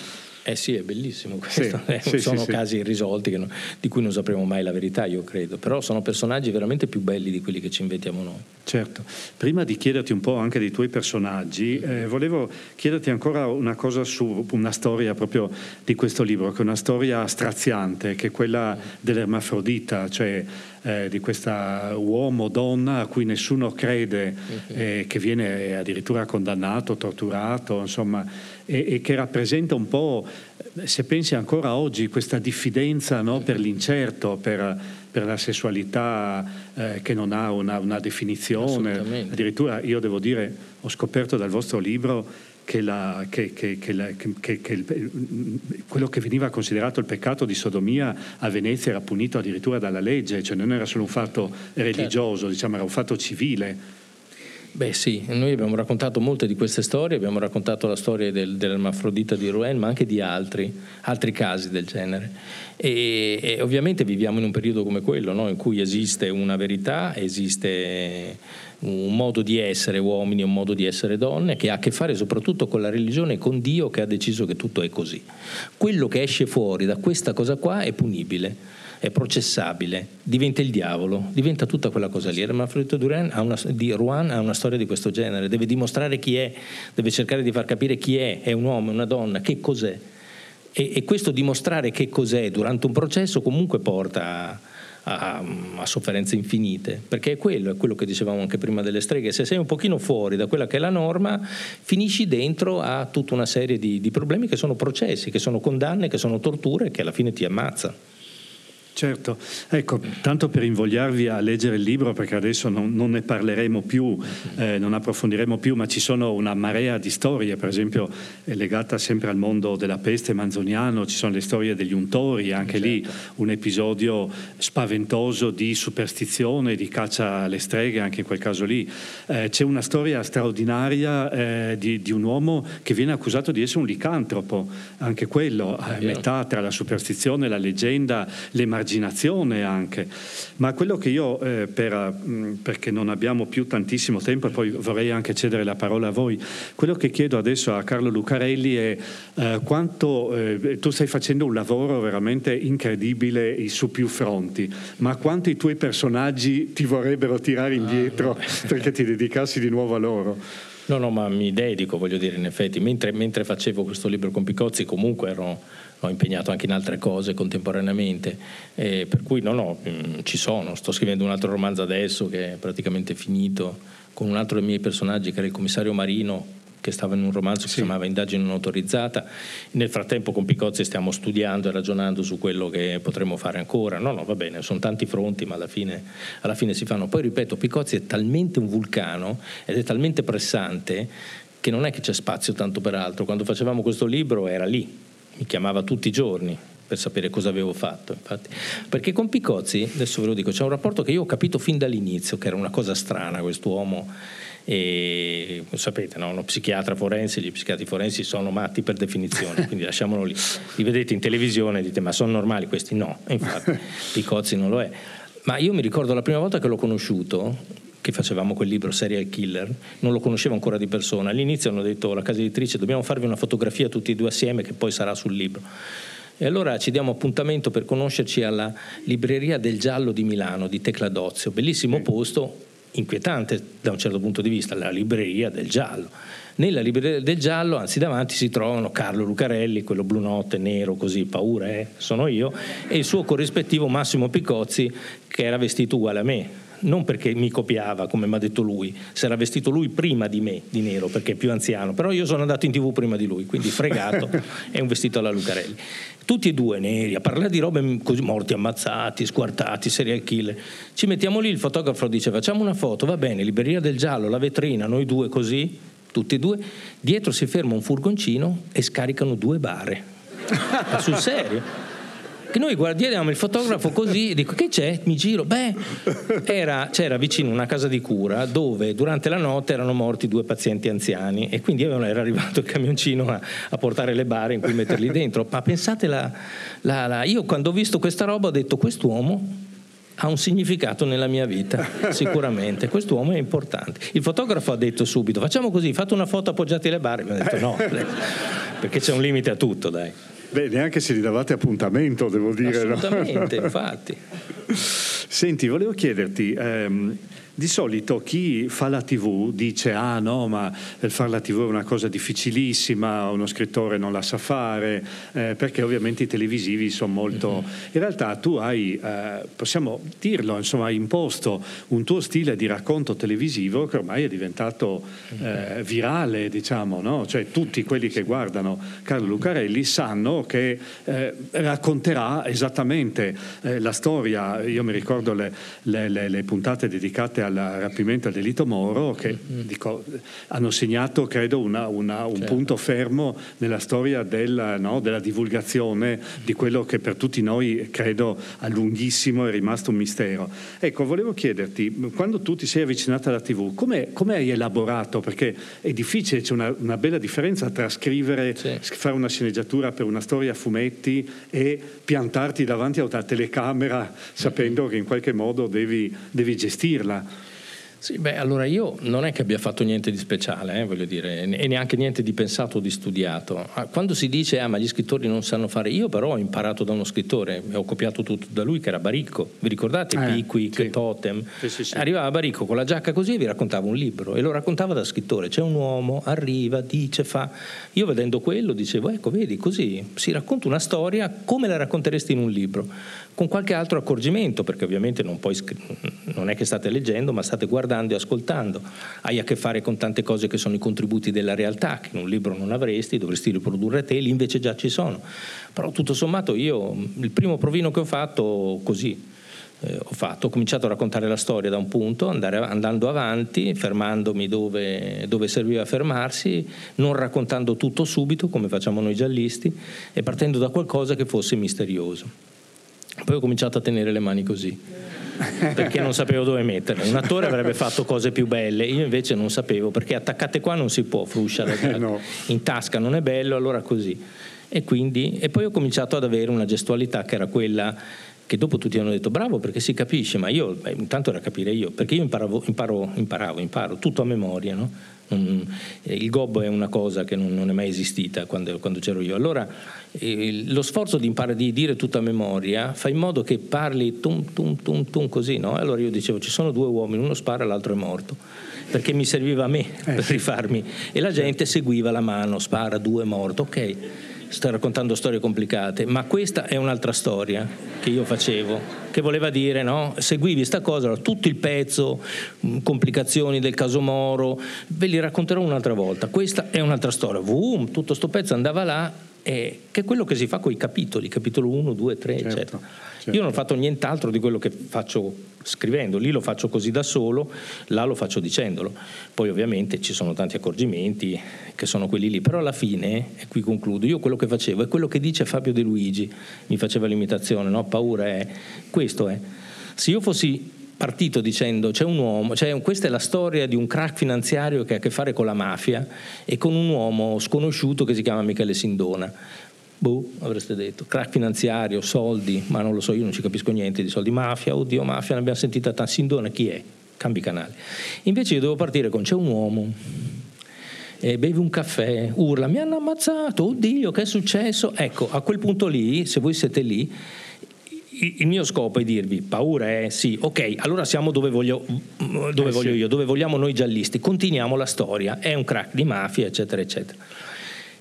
Speaker 3: Eh sì, è bellissimo questo. Sì, eh, sì, sono sì, casi irrisolti non, di cui non sapremo mai la verità, io credo. Però sono personaggi veramente più belli di quelli che ci inventiamo noi.
Speaker 2: Certo. Prima di chiederti un po' anche dei tuoi personaggi, eh, volevo chiederti ancora una cosa su una storia proprio di questo libro, che è una storia straziante, che è quella dell'ermafrodita, cioè eh, di questa uomo-donna a cui nessuno crede, eh, che viene addirittura condannato, torturato, insomma, e, e, che rappresenta un po', se pensi ancora oggi, questa diffidenza no, per l'incerto, per, per la sessualità eh, che non ha una, una definizione. Addirittura io devo dire, ho scoperto dal vostro libro che, la, che, che, che, quello che veniva considerato il peccato di sodomia a Venezia era punito addirittura dalla legge, cioè non era solo un fatto religioso, certo. diciamo, era un fatto civile.
Speaker 3: Beh sì, noi abbiamo raccontato molte di queste storie, abbiamo raccontato la storia del, dell'ermafrodita di Rouen, ma anche di altri, altri casi del genere. E, e, ovviamente viviamo in un periodo come quello, no? in cui esiste una verità, esiste un modo di essere uomini, un modo di essere donne, che ha a che fare soprattutto con la religione e con Dio che ha deciso che tutto è così. Quello che esce fuori da questa cosa qua è punibile è processabile, diventa il diavolo, diventa tutta quella cosa lì. Ermafrodito di Rouen ha una storia di questo genere, deve dimostrare chi è, deve cercare di far capire chi è, è un uomo, è una donna, che cos'è. E, e questo dimostrare che cos'è durante un processo comunque porta a a, a, sofferenze infinite, perché è quello, è quello che dicevamo anche prima delle streghe, se sei un pochino fuori da quella che è la norma, finisci dentro a tutta una serie di, di problemi che sono processi, che sono condanne, che sono torture, che alla fine ti ammazza.
Speaker 2: Certo, ecco, tanto per invogliarvi a leggere il libro, perché adesso non, non ne parleremo più, eh, non approfondiremo più, ma ci sono una marea di storie, per esempio è legata sempre al mondo della peste manzoniano, ci sono le storie degli untori, anche certo. lì un episodio spaventoso di superstizione, di caccia alle streghe, anche in quel caso lì. Eh, c'è una storia straordinaria eh, di, di, un uomo che viene accusato di essere un licantropo, anche quello, a metà tra la superstizione, la leggenda, le marginazioni emarginazione anche. Ma quello che io, eh, per, mm, perché non abbiamo più tantissimo tempo e poi vorrei anche cedere la parola a voi, quello che chiedo adesso a Carlo Lucarelli è eh, quanto eh, tu stai facendo un lavoro veramente incredibile su più fronti, ma quanto i tuoi personaggi ti vorrebbero tirare ah, indietro ah, perché ti dedicassi di nuovo a loro?
Speaker 3: No, no, ma mi dedico, voglio dire, in effetti, mentre, mentre facevo questo libro con Picozzi comunque ero ho impegnato anche in altre cose contemporaneamente, eh, per cui no, no, mm, ci sono, sto scrivendo un altro romanzo adesso che è praticamente finito, con un altro dei miei personaggi che era il commissario Marino, che stava in un romanzo che sì. si chiamava Indagine non autorizzata. Nel frattempo con Picozzi stiamo studiando e ragionando su quello che potremmo fare ancora. No, no, va bene, sono tanti fronti, ma alla fine, alla fine si fanno. Poi ripeto, Picozzi è talmente un vulcano ed è talmente pressante che non è che c'è spazio tanto per altro. Quando facevamo questo libro era lì, mi chiamava tutti i giorni per sapere cosa avevo fatto. Infatti. Perché con Picozzi, adesso ve lo dico, c'è un rapporto che io ho capito fin dall'inizio, che era una cosa strana quest'uomo. E sapete, no? uno psichiatra forense, gli psichiatri forensi sono matti per definizione, quindi [laughs] lasciamolo lì. Li vedete in televisione e dite ma sono normali questi? No, infatti [laughs] Picozzi non lo è. Ma io mi ricordo la prima volta che l'ho conosciuto, che facevamo quel libro Serial Killer, non lo conoscevo ancora di persona. All'inizio hanno detto alla casa editrice dobbiamo farvi una fotografia tutti e due assieme che poi sarà sul libro. E allora ci diamo appuntamento per conoscerci alla libreria del Giallo di Milano, di Tecla Dozio, bellissimo posto, inquietante da un certo punto di vista, la libreria del Giallo. Nella libreria del Giallo, anzi davanti, si trovano Carlo Lucarelli, quello blu notte, nero, così, paura, eh, sono io, e il suo corrispettivo Massimo Picozzi, che era vestito uguale a me, non perché mi copiava come mi ha detto lui, si era vestito lui prima di me di nero perché è più anziano, però io sono andato in tv prima di lui, quindi fregato è [laughs] un vestito alla Lucarelli. Tutti e due neri, a parlare di robe così morti, ammazzati, squartati, serial killer. Ci mettiamo lì, il fotografo dice facciamo una foto, va bene, libreria del giallo, la vetrina, noi due così, tutti e due, dietro si ferma un furgoncino e scaricano due bare. Ma sul serio? Che noi guardiamo il fotografo così, dico che c'è? Mi giro, beh, era, c'era vicino una casa di cura dove durante la notte erano morti due pazienti anziani e quindi era arrivato il camioncino a, a portare le bare in cui metterli dentro. Ma pensate, la, la, la, io quando ho visto questa roba ho detto quest'uomo ha un significato nella mia vita, sicuramente. Quest'uomo è importante. Il fotografo ha detto subito: facciamo così, fate una foto appoggiati alle barre. Mi ha detto no, [laughs] perché c'è un limite a tutto, dai.
Speaker 2: Beh, neanche se gli davate appuntamento, devo dire.
Speaker 3: Assolutamente, no? infatti. [laughs]
Speaker 2: Senti, volevo chiederti, ehm, di solito chi fa la TV dice ah no ma fare la TV è una cosa difficilissima, uno scrittore non la sa fare, eh, perché ovviamente i televisivi sono molto... Mm-hmm. In realtà tu hai, eh, possiamo dirlo, insomma hai imposto un tuo stile di racconto televisivo che ormai è diventato eh, virale, diciamo, no? cioè tutti quelli che guardano Carlo Lucarelli sanno che eh, racconterà esattamente eh, la storia, io mi ricordo le, le, le, le puntate dedicate a al rapimento al delitto Moro che mm-hmm. dico, hanno segnato credo una, una, un certo. punto fermo nella storia del, no, della divulgazione di quello che per tutti noi credo a lunghissimo è rimasto un mistero. Ecco, volevo chiederti, quando tu ti sei avvicinata alla TV, come, hai elaborato? Perché è difficile, c'è una, una bella differenza tra scrivere, sì. fare una sceneggiatura per una storia a fumetti e piantarti davanti a una telecamera sapendo che in qualche modo devi, devi gestirla.
Speaker 3: Sì, beh, allora io non è che abbia fatto niente di speciale, eh, voglio dire, e neanche niente di pensato o di studiato. Ah, quando si dice, ah, ma gli scrittori non sanno fare, io però ho imparato da uno scrittore, ho copiato tutto da lui, che era Baricco. Vi ricordate? Eh, Pickwick, sì. Totem. Sì, sì, sì. Arrivava Baricco con la giacca così e vi raccontava un libro, e lo raccontava da scrittore. C'è un uomo, arriva, dice, fa. Io vedendo quello dicevo, ecco, vedi, così si racconta una storia come la racconteresti in un libro con qualche altro accorgimento, perché ovviamente non, puoi, non, è che state leggendo, ma state guardando e ascoltando. Hai a che fare con tante cose che sono i contributi della realtà, che in un libro non avresti, dovresti riprodurre te, lì invece già ci sono. Però tutto sommato io, il primo provino che ho fatto, così, eh, ho fatto, ho cominciato a raccontare la storia da un punto, andare, andando avanti, fermandomi dove, dove, serviva fermarsi, non raccontando tutto subito come facciamo noi giallisti e partendo da qualcosa che fosse misterioso. Poi ho cominciato a tenere le mani così perché non sapevo dove metterle. Un attore avrebbe fatto cose più belle, io invece non sapevo perché attaccate qua non si può, fruscia eh, no. in tasca non è bello, allora così. E, quindi, e poi ho cominciato ad avere una gestualità che era quella che dopo tutti hanno detto bravo perché si capisce, ma io beh, intanto era capire io, perché io imparavo, imparo, imparavo, imparo tutto a memoria, no? Il gobbo è una cosa che non, non è mai esistita quando, quando c'ero io. Allora eh, lo sforzo di imparare di dire tutto a memoria fa in modo che parli tum tum tum tum così, no? Allora io dicevo ci sono due uomini, uno spara e l'altro è morto perché mi serviva a me eh, [laughs] per rifarmi. E la gente seguiva la mano, spara, due, morto, ok sto raccontando storie complicate, ma questa è un'altra storia che io facevo, che voleva dire, no? Seguivi sta cosa, tutto il pezzo, mm, complicazioni del caso Moro, ve li racconterò un'altra volta. Questa è un'altra storia. Boom, tutto sto pezzo andava là, eh, che è quello che si fa con i capitoli, capitolo 1, 2, 3, certo. eccetera. Certo. Io non ho fatto nient'altro di quello che faccio scrivendo, lì lo faccio così da solo, là lo faccio dicendolo. Poi ovviamente ci sono tanti accorgimenti che sono quelli lì, però alla fine, e qui concludo, io quello che facevo è quello che dice Fabio De Luigi, mi faceva l'imitazione, no? paura è, questo è, se io fossi partito dicendo c'è un uomo, cioè questa è la storia di un crack finanziario che ha a che fare con la mafia e con un uomo sconosciuto che si chiama Michele Sindona. Boh, avreste detto, crack finanziario, soldi, ma non lo so, io non ci capisco niente di soldi, mafia, oddio mafia, ne abbiamo sentita tanto, Sindona chi è? Cambi canale. Invece io devo partire con c'è un uomo, e bevi un caffè, urla, mi hanno ammazzato, oddio, che è successo? Ecco, a quel punto lì, se voi siete lì, il mio scopo è dirvi paura è sì, ok, allora siamo dove voglio, dove eh voglio sì. io, dove vogliamo noi giallisti, continuiamo la storia, è un crack di mafia, eccetera, eccetera.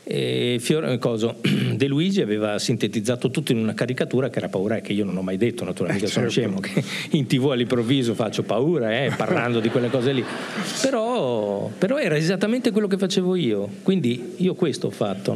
Speaker 3: E Fiore, coso, [clears throat] De Luigi aveva sintetizzato tutto in una caricatura che era paura, che io non ho mai detto, naturalmente, eh, sono certo. scemo, che in tv all'improvviso faccio paura, eh, parlando di quelle cose lì. Però, però, era esattamente quello che facevo io, quindi io questo ho fatto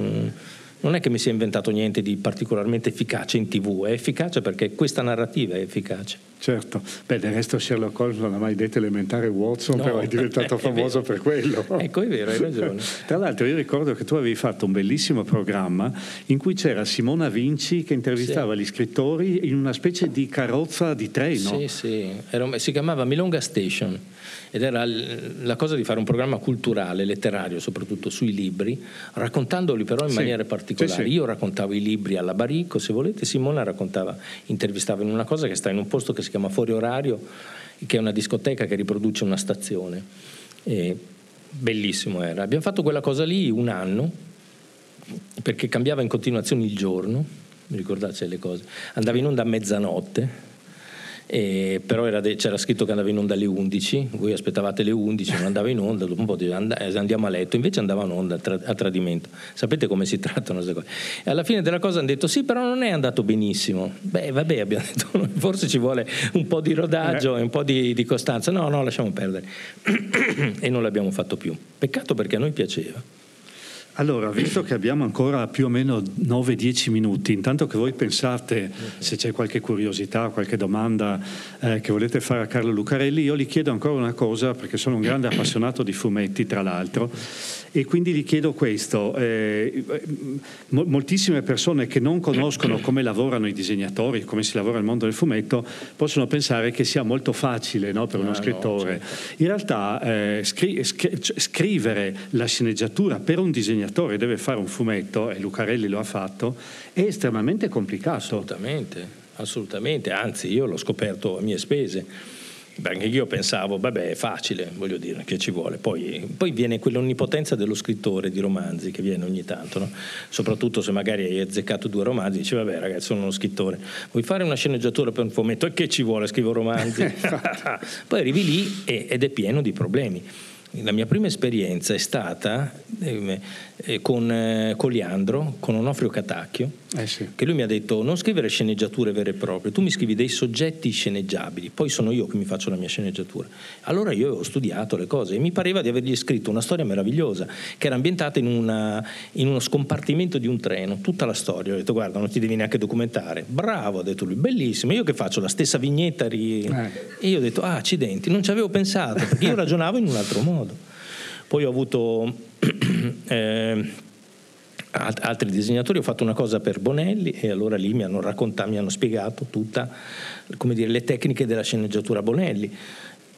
Speaker 3: non è che mi sia inventato niente di particolarmente efficace in tv, è efficace perché questa narrativa è efficace.
Speaker 2: Certo, beh del resto Sherlock Holmes non ha mai detto elementare Watson, no, però è diventato [laughs] famoso è per quello.
Speaker 3: Ecco, è vero, hai ragione. [laughs]
Speaker 2: Tra l'altro io ricordo che tu avevi fatto un bellissimo programma in cui c'era Simona Vinci che intervistava sì. gli scrittori in una specie di carrozza di treno.
Speaker 3: Sì, sì, Era, si chiamava Milonga Station ed era la cosa di fare un programma culturale, letterario, soprattutto sui libri, raccontandoli però in sì, maniere particolari. Sì, sì. Io raccontavo i libri alla Baricco, se volete, Simona raccontava, intervistava in una cosa che sta in un posto che si chiama Fuori Orario, che è una discoteca che riproduce una stazione. E bellissimo era. Abbiamo fatto quella cosa lì un anno, perché cambiava in continuazione il giorno, ricordate le cose, andava in onda a mezzanotte eh, però de- c'era scritto che andava in onda alle 11, voi aspettavate le 11, non andava in onda, dopo un po' di and- eh, andiamo a letto, invece andava in onda a, tra- a tradimento. Sapete come si [laughs] trattano queste cose? E alla fine della cosa hanno detto sì, però non è andato benissimo. Beh, vabbè, abbiamo detto [laughs] forse ci vuole un po' di rodaggio e un po' di, di costanza. No, no, lasciamo perdere. [clears throat] e non l'abbiamo fatto più. Peccato perché a noi piaceva.
Speaker 2: Allora, visto che abbiamo ancora più o meno 9-10 minuti, intanto che voi pensate se c'è qualche curiosità, qualche domanda eh, che volete fare a Carlo Lucarelli, io gli chiedo ancora una cosa, perché sono un grande appassionato di fumetti, tra l'altro, e quindi gli chiedo questo. Eh, moltissime persone che non conoscono come lavorano i disegnatori, come si lavora nel mondo del fumetto, possono pensare che sia molto facile no, per uno ah, scrittore. No, certo. In realtà eh, scri- scri- scrivere la sceneggiatura per un disegnatore disegnatore deve fare un fumetto, e Lucarelli lo ha fatto, è estremamente complicato.
Speaker 3: Assolutamente, assolutamente, anzi io l'ho scoperto a mie spese. Perché io pensavo, vabbè, è facile, voglio dire, che ci vuole. Poi, poi viene quell'onnipotenza dello scrittore di romanzi che viene ogni tanto, no? soprattutto se magari hai azzeccato due romanzi, dici, vabbè, ragazzi, sono uno scrittore, vuoi fare una sceneggiatura per un fumetto? E che ci vuole? Scrivo romanzi. [laughs] poi arrivi lì ed è pieno di problemi. La mia prima esperienza è stata eh, eh, con eh, Coliandro, con Onofrio Catacchio, eh sì. che lui mi ha detto non scrivere sceneggiature vere e proprie, tu mi scrivi dei soggetti sceneggiabili, poi sono io che mi faccio la mia sceneggiatura. Allora io ho studiato le cose e mi pareva di avergli scritto una storia meravigliosa, che era ambientata in, una, in uno scompartimento di un treno, tutta la storia. Ho detto guarda non ti devi neanche documentare. Bravo, ha detto lui, bellissimo. Io che faccio la stessa vignetta? Ri... Eh. E io ho detto ah accidenti, non ci avevo pensato, perché io ragionavo in un altro modo. Poi ho avuto [clears throat] eh, altri disegnatori, ho fatto una cosa per Bonelli e allora lì mi hanno raccontato, mi hanno spiegato tutte le tecniche della sceneggiatura Bonelli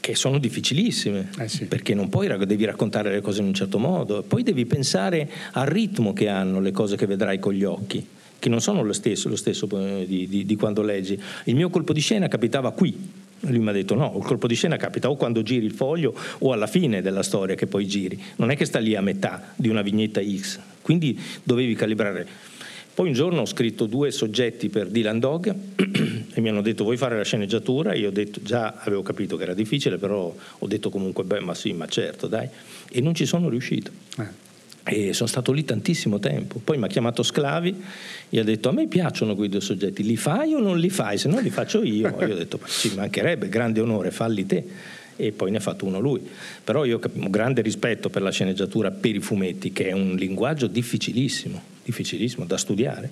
Speaker 3: che sono difficilissime, eh sì. perché non puoi devi raccontare le cose in un certo modo, poi devi pensare al ritmo che hanno le cose che vedrai con gli occhi, che non sono lo stesso, lo stesso eh, di, di, di quando leggi. Il mio colpo di scena capitava qui, lui mi ha detto no, il colpo di scena capita o quando giri il foglio o alla fine della storia che poi giri, non è che sta lì a metà di una vignetta X, quindi dovevi calibrare. Poi un giorno ho scritto due soggetti per Dylan Dog [clears throat] e mi hanno detto vuoi fare la sceneggiatura? Io ho detto già avevo capito che era difficile, però ho detto comunque beh ma sì, ma certo dai, e non ci sono riuscito. Eh. E sono stato lì tantissimo tempo. Poi mi ha chiamato Sclavi e ha detto: A me piacciono quei due soggetti, li fai o non li fai? Se no li faccio io. [laughs] Io ho detto: Ci mancherebbe, grande onore, falli te. E poi ne ha fatto uno lui. Però io ho grande rispetto per la sceneggiatura, per i fumetti, che è un linguaggio difficilissimo, difficilissimo da studiare.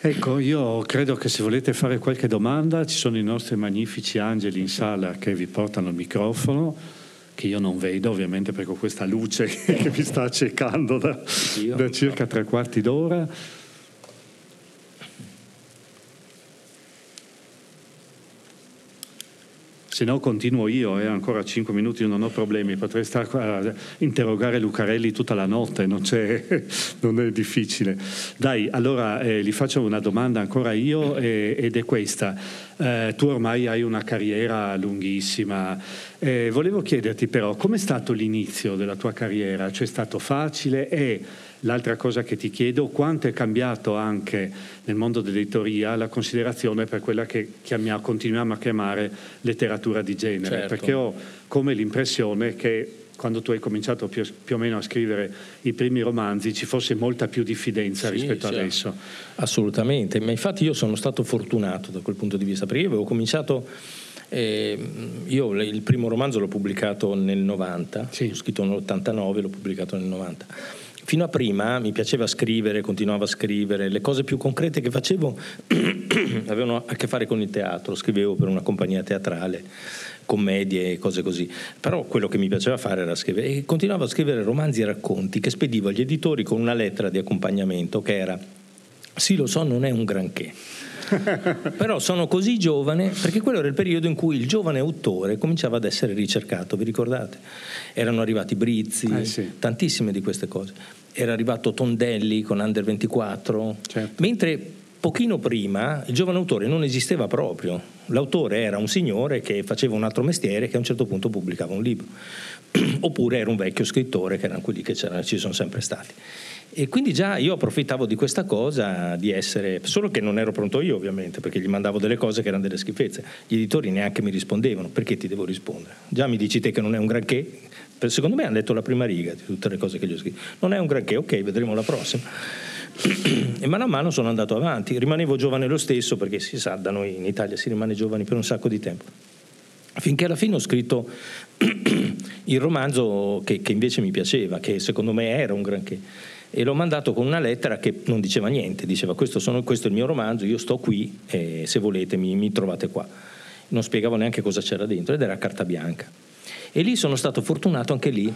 Speaker 2: Ecco, io credo che se volete fare qualche domanda, ci sono i nostri magnifici angeli in sala che vi portano il microfono che io non vedo ovviamente perché ho questa luce [laughs] che mi sta accecando da, da circa tre quarti d'ora. Se no continuo io, eh, ancora cinque minuti, non ho problemi, potrei stare qua a interrogare Lucarelli tutta la notte, non, [laughs] non è difficile. Dai, allora eh, gli faccio una domanda ancora io eh, ed è questa. Eh, tu ormai hai una carriera lunghissima, eh, volevo chiederti però com'è stato l'inizio della tua carriera? C'è stato facile e L'altra cosa che ti chiedo, quanto è cambiato anche nel mondo dell'editoria la considerazione per quella che chiamiamo, continuiamo a chiamare letteratura di genere, certo. perché ho come l'impressione che quando tu hai cominciato più, più, o meno a scrivere i primi romanzi ci fosse molta più diffidenza sì, rispetto
Speaker 3: cioè,
Speaker 2: adesso.
Speaker 3: Assolutamente, ma infatti io sono stato fortunato da quel punto di vista, perché io avevo cominciato, eh, io il primo romanzo l'ho pubblicato nel 90, sì. l'ho scritto nell'89, l'ho pubblicato nel 90. Fino a prima mi piaceva scrivere, continuavo a scrivere, le cose più concrete che facevo [clears throat] avevano a che fare con il teatro, scrivevo per una compagnia teatrale commedie e cose così. Però quello che mi piaceva fare era scrivere e continuavo a scrivere romanzi e racconti che spedivo agli editori con una lettera di accompagnamento che era sì lo so non è un granché. [laughs] Però sono così giovane perché quello era il periodo in cui il giovane autore cominciava ad essere ricercato, vi ricordate? Erano arrivati Brizzi, eh sì. tantissime di queste cose. Era arrivato Tondelli con Under 24, certo. mentre pochino prima il giovane autore non esisteva proprio. L'autore era un signore che faceva un altro mestiere che a un certo punto pubblicava un libro, [clears throat] oppure era un vecchio scrittore che erano quelli che ci sono sempre stati. E quindi già io approfittavo di questa cosa di essere, solo che non ero pronto io ovviamente, perché gli mandavo delle cose che erano delle schifezze. Gli editori neanche mi rispondevano, perché ti devo rispondere? Già mi dici te che non è un granché, secondo me hanno letto la prima riga di tutte le cose che gli ho scritto. Non è un granché, ok, vedremo la prossima [clears throat] e mano a mano sono andato avanti. Rimanevo giovane lo stesso perché si sa, da noi in Italia si rimane giovani per un sacco di tempo. Finché alla fine ho scritto [clears throat] il romanzo che, che invece mi piaceva, che secondo me era un granché e l'ho mandato con una lettera che non diceva niente, diceva questo, sono, questo è il mio romanzo, io sto qui e se volete mi, mi, trovate qua. Non spiegavo neanche cosa c'era dentro ed era carta bianca. E lì sono stato fortunato anche lì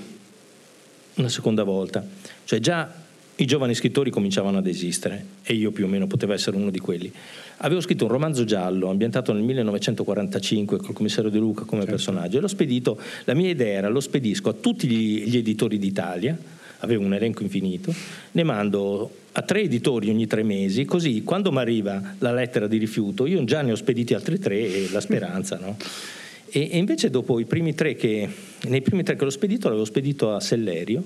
Speaker 3: una seconda volta, cioè già i giovani scrittori cominciavano ad esistere e io più o meno potevo essere uno di quelli. Avevo scritto un romanzo giallo ambientato nel 1945 col commissario De Luca come certo. personaggio e l'ho spedito, la mia idea era lo spedisco a tutti gli, gli editori d'Italia, avevo un elenco infinito, ne mando a tre editori ogni tre mesi, così quando mi arriva la lettera di rifiuto io già ne ho spediti altri tre e la speranza, no? E, e invece dopo i primi tre che, nei primi tre che l'ho spedito l'avevo spedito a Sellerio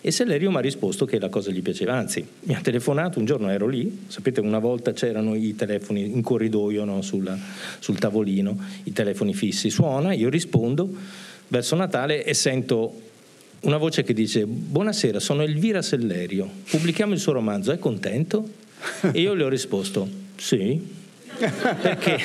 Speaker 3: e Sellerio mi ha risposto che la cosa gli piaceva, anzi mi ha telefonato, un giorno ero lì, sapete una volta c'erano i telefoni in corridoio no, sul, sul tavolino, i telefoni fissi, suona, io rispondo verso Natale e sento una voce che dice buonasera sono Elvira Sellerio, pubblichiamo il suo romanzo, è contento? [laughs] E io le ho risposto sì perché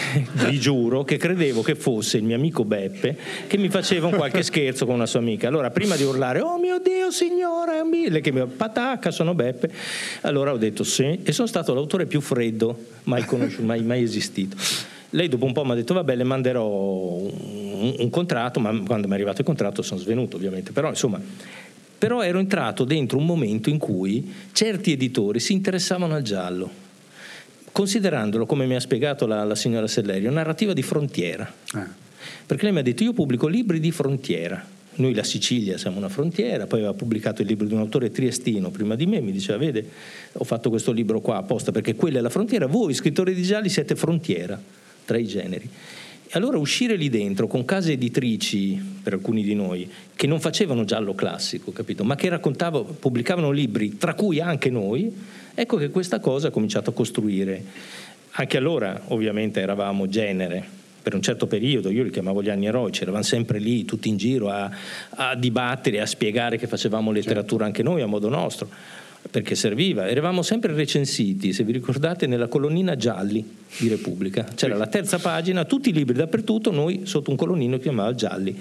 Speaker 3: vi giuro che credevo che fosse il mio amico Beppe che mi faceva un qualche scherzo con una sua amica. Allora, prima di urlare, oh mio Dio, signore, lei che mi patacca, sono Beppe, allora ho detto sì, e sono stato l'autore più freddo mai, conosciuto, mai, mai esistito. Lei dopo un po' mi ha detto vabbè le manderò un, un contratto, ma quando mi è arrivato il contratto sono svenuto ovviamente, però insomma però ero entrato dentro un momento in cui certi editori si interessavano al giallo considerandolo, come mi ha spiegato la, la signora Sellerio, narrativa di frontiera. Eh. Perché lei mi ha detto io pubblico libri di frontiera. Noi la Sicilia siamo una frontiera, poi aveva pubblicato il libro di un autore triestino prima di me, mi diceva vede ho fatto questo libro qua apposta perché quella è la frontiera, voi scrittori di gialli siete frontiera tra i generi. E allora uscire lì dentro con case editrici, per alcuni di noi, che non facevano giallo classico, capito? ma che raccontavano, pubblicavano libri, tra cui anche noi, Ecco che questa cosa ha cominciato a costruire. Anche allora ovviamente eravamo genere, per un certo periodo, io li chiamavo gli anni eroici, eravamo sempre lì tutti in giro a, a dibattere, a spiegare che facevamo letteratura anche noi a modo nostro, perché serviva. Eravamo sempre recensiti, se vi ricordate, nella colonnina gialli di Repubblica. C'era la terza pagina, tutti i libri dappertutto, noi sotto un colonnino che chiamava gialli.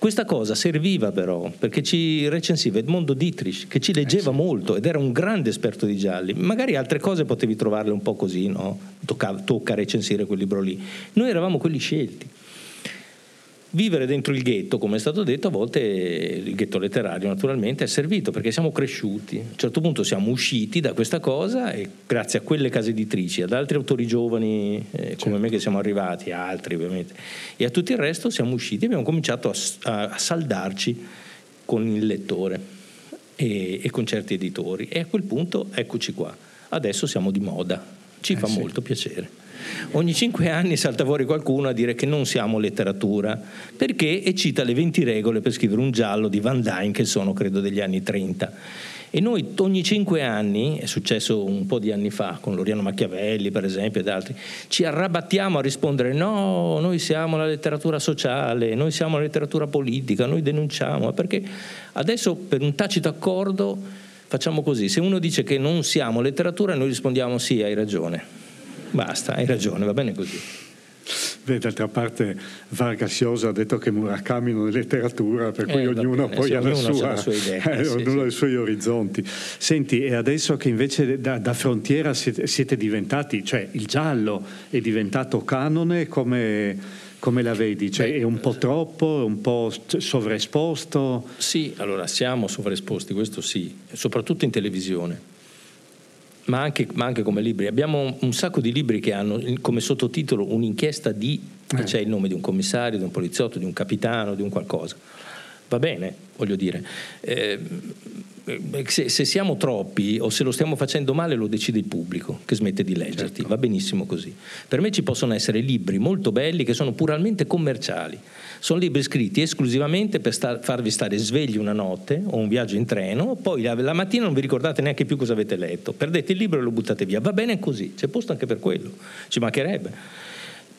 Speaker 3: Questa cosa serviva però perché ci recensiva Edmondo Dietrich che ci leggeva eh sì. molto ed era un grande esperto di gialli. Magari altre cose potevi trovarle un po' così, no? Tocca, tocca recensire quel libro lì. Noi eravamo quelli scelti vivere dentro il ghetto, come è stato detto, a volte il ghetto letterario naturalmente è servito perché siamo cresciuti. A un certo punto siamo usciti da questa cosa e grazie a quelle case editrici, ad altri autori giovani eh, come certo. me che siamo arrivati, a altri ovviamente, e a tutto il resto siamo usciti e abbiamo cominciato a, a, a saldarci con il lettore e, e, con certi editori. E a quel punto eccoci qua. Adesso siamo di moda, ci eh fa sì. molto piacere. Ogni cinque anni salta fuori qualcuno a dire che non siamo letteratura, perché e cita le 20 regole per scrivere un giallo di Van Dyne che sono credo degli anni 30. E noi ogni cinque anni, è successo un po' di anni fa, con Loriano Machiavelli per esempio ed altri, ci arrabattiamo a rispondere no, noi siamo la letteratura sociale, noi siamo la letteratura politica, noi denunciamo, perché adesso per un tacito accordo facciamo così, se uno dice che non siamo letteratura noi rispondiamo sì, hai ragione, basta, hai ragione, va bene così.
Speaker 2: Beh, d'altra parte Vargas Llosa ha detto che Murakami non è letteratura, per cui eh, ognuno bene, poi sì, ha la sua, la sua idea, [laughs] eh, sì, ognuno ha i suoi orizzonti. Senti, e adesso che invece da, da frontiera siete, siete, diventati, cioè il giallo è diventato canone come... Come la vedi? Cioè, è un po' troppo, è un po' sovraesposto?
Speaker 3: Sì, allora siamo sovraesposti, questo sì, soprattutto in televisione ma anche, ma anche, come libri. Abbiamo un sacco di libri che hanno come sottotitolo un'inchiesta di, eh. c'è il nome di un commissario, di un poliziotto, di un capitano, di un qualcosa. Va bene, voglio dire. Eh, se, se, siamo troppi o se lo stiamo facendo male lo decide il pubblico che smette di leggerti, certo. va benissimo così. Per me ci possono essere libri molto belli che sono puramente commerciali, sono libri scritti esclusivamente per star, farvi stare svegli una notte o un viaggio in treno, poi la, la, mattina non vi ricordate neanche più cosa avete letto, perdete il libro e lo buttate via, va bene così, c'è posto anche per quello, ci mancherebbe.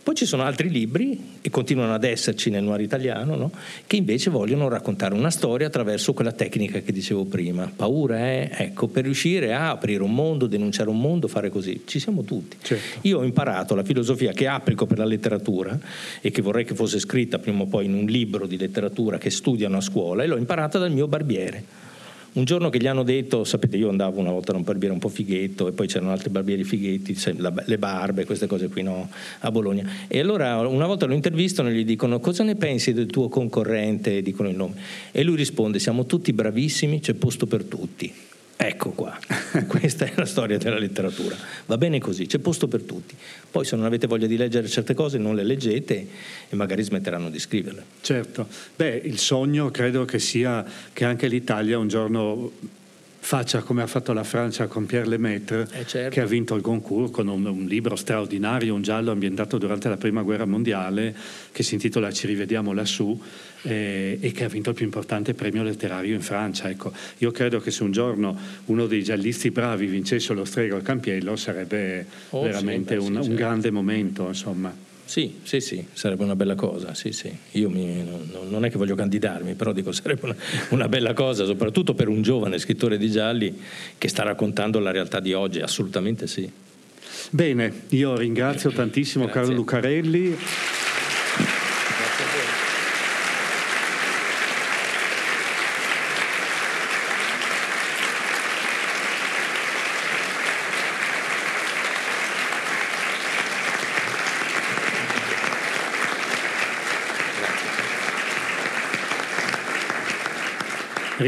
Speaker 3: Poi ci sono altri libri, e continuano ad esserci nel noir italiano, no? che invece vogliono raccontare una storia attraverso quella tecnica che dicevo prima. Paura è, ecco, per riuscire a aprire un mondo, denunciare un mondo, fare così. Ci siamo tutti. Certo. Io ho imparato la filosofia che applico per la letteratura e che vorrei che fosse scritta prima o poi in un libro di letteratura che studiano a scuola, e l'ho imparata dal mio barbiere un giorno che gli hanno detto, sapete io andavo una volta da un barbiere un po' fighetto e poi c'erano altri barbieri fighetti, le barbe, queste cose qui no, a Bologna. E allora una volta lo intervistano e gli dicono cosa ne pensi del tuo concorrente, dicono il nome. E lui risponde siamo tutti bravissimi, c'è posto per tutti. Ecco qua, [laughs] questa è la storia della letteratura. Va bene così, c'è posto per tutti. Poi se non avete voglia di leggere certe cose non le leggete e magari smetteranno di scriverle.
Speaker 2: Certo, beh, il sogno credo che sia che anche l'Italia un giorno faccia come ha fatto la Francia con Pierre Lemaitre, eh certo. che ha vinto il concours con un, un, libro straordinario, un giallo ambientato durante la Prima Guerra Mondiale, che si intitola Ci rivediamo lassù, eh, e che ha vinto il più importante premio letterario in Francia. Ecco, io credo che se un giorno uno dei giallisti bravi vincesse lo strego al campiello sarebbe oh, veramente sì, un, un grande momento. Insomma.
Speaker 3: Sì, sì, sì, sarebbe una bella cosa, sì, sì. Io mi, non, non, è che voglio candidarmi, però dico [laughs] sarebbe una, una, bella cosa, soprattutto per un giovane scrittore di gialli che sta raccontando la realtà di oggi, assolutamente sì.
Speaker 2: Bene, io ringrazio tantissimo. Carlo Lucarelli.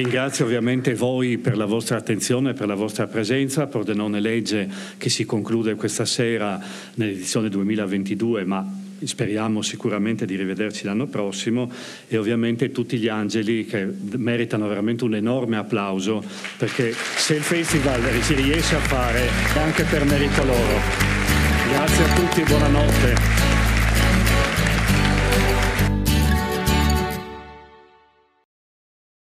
Speaker 2: Ringrazio ovviamente voi per la vostra attenzione e per la vostra presenza. Pordenone Legge che si conclude questa sera nell'edizione 2022, ma speriamo sicuramente di rivederci l'anno prossimo e ovviamente tutti gli angeli che meritano veramente un enorme applauso perché se il festival si riesce a fare è anche per merito loro. Grazie a tutti, buonanotte.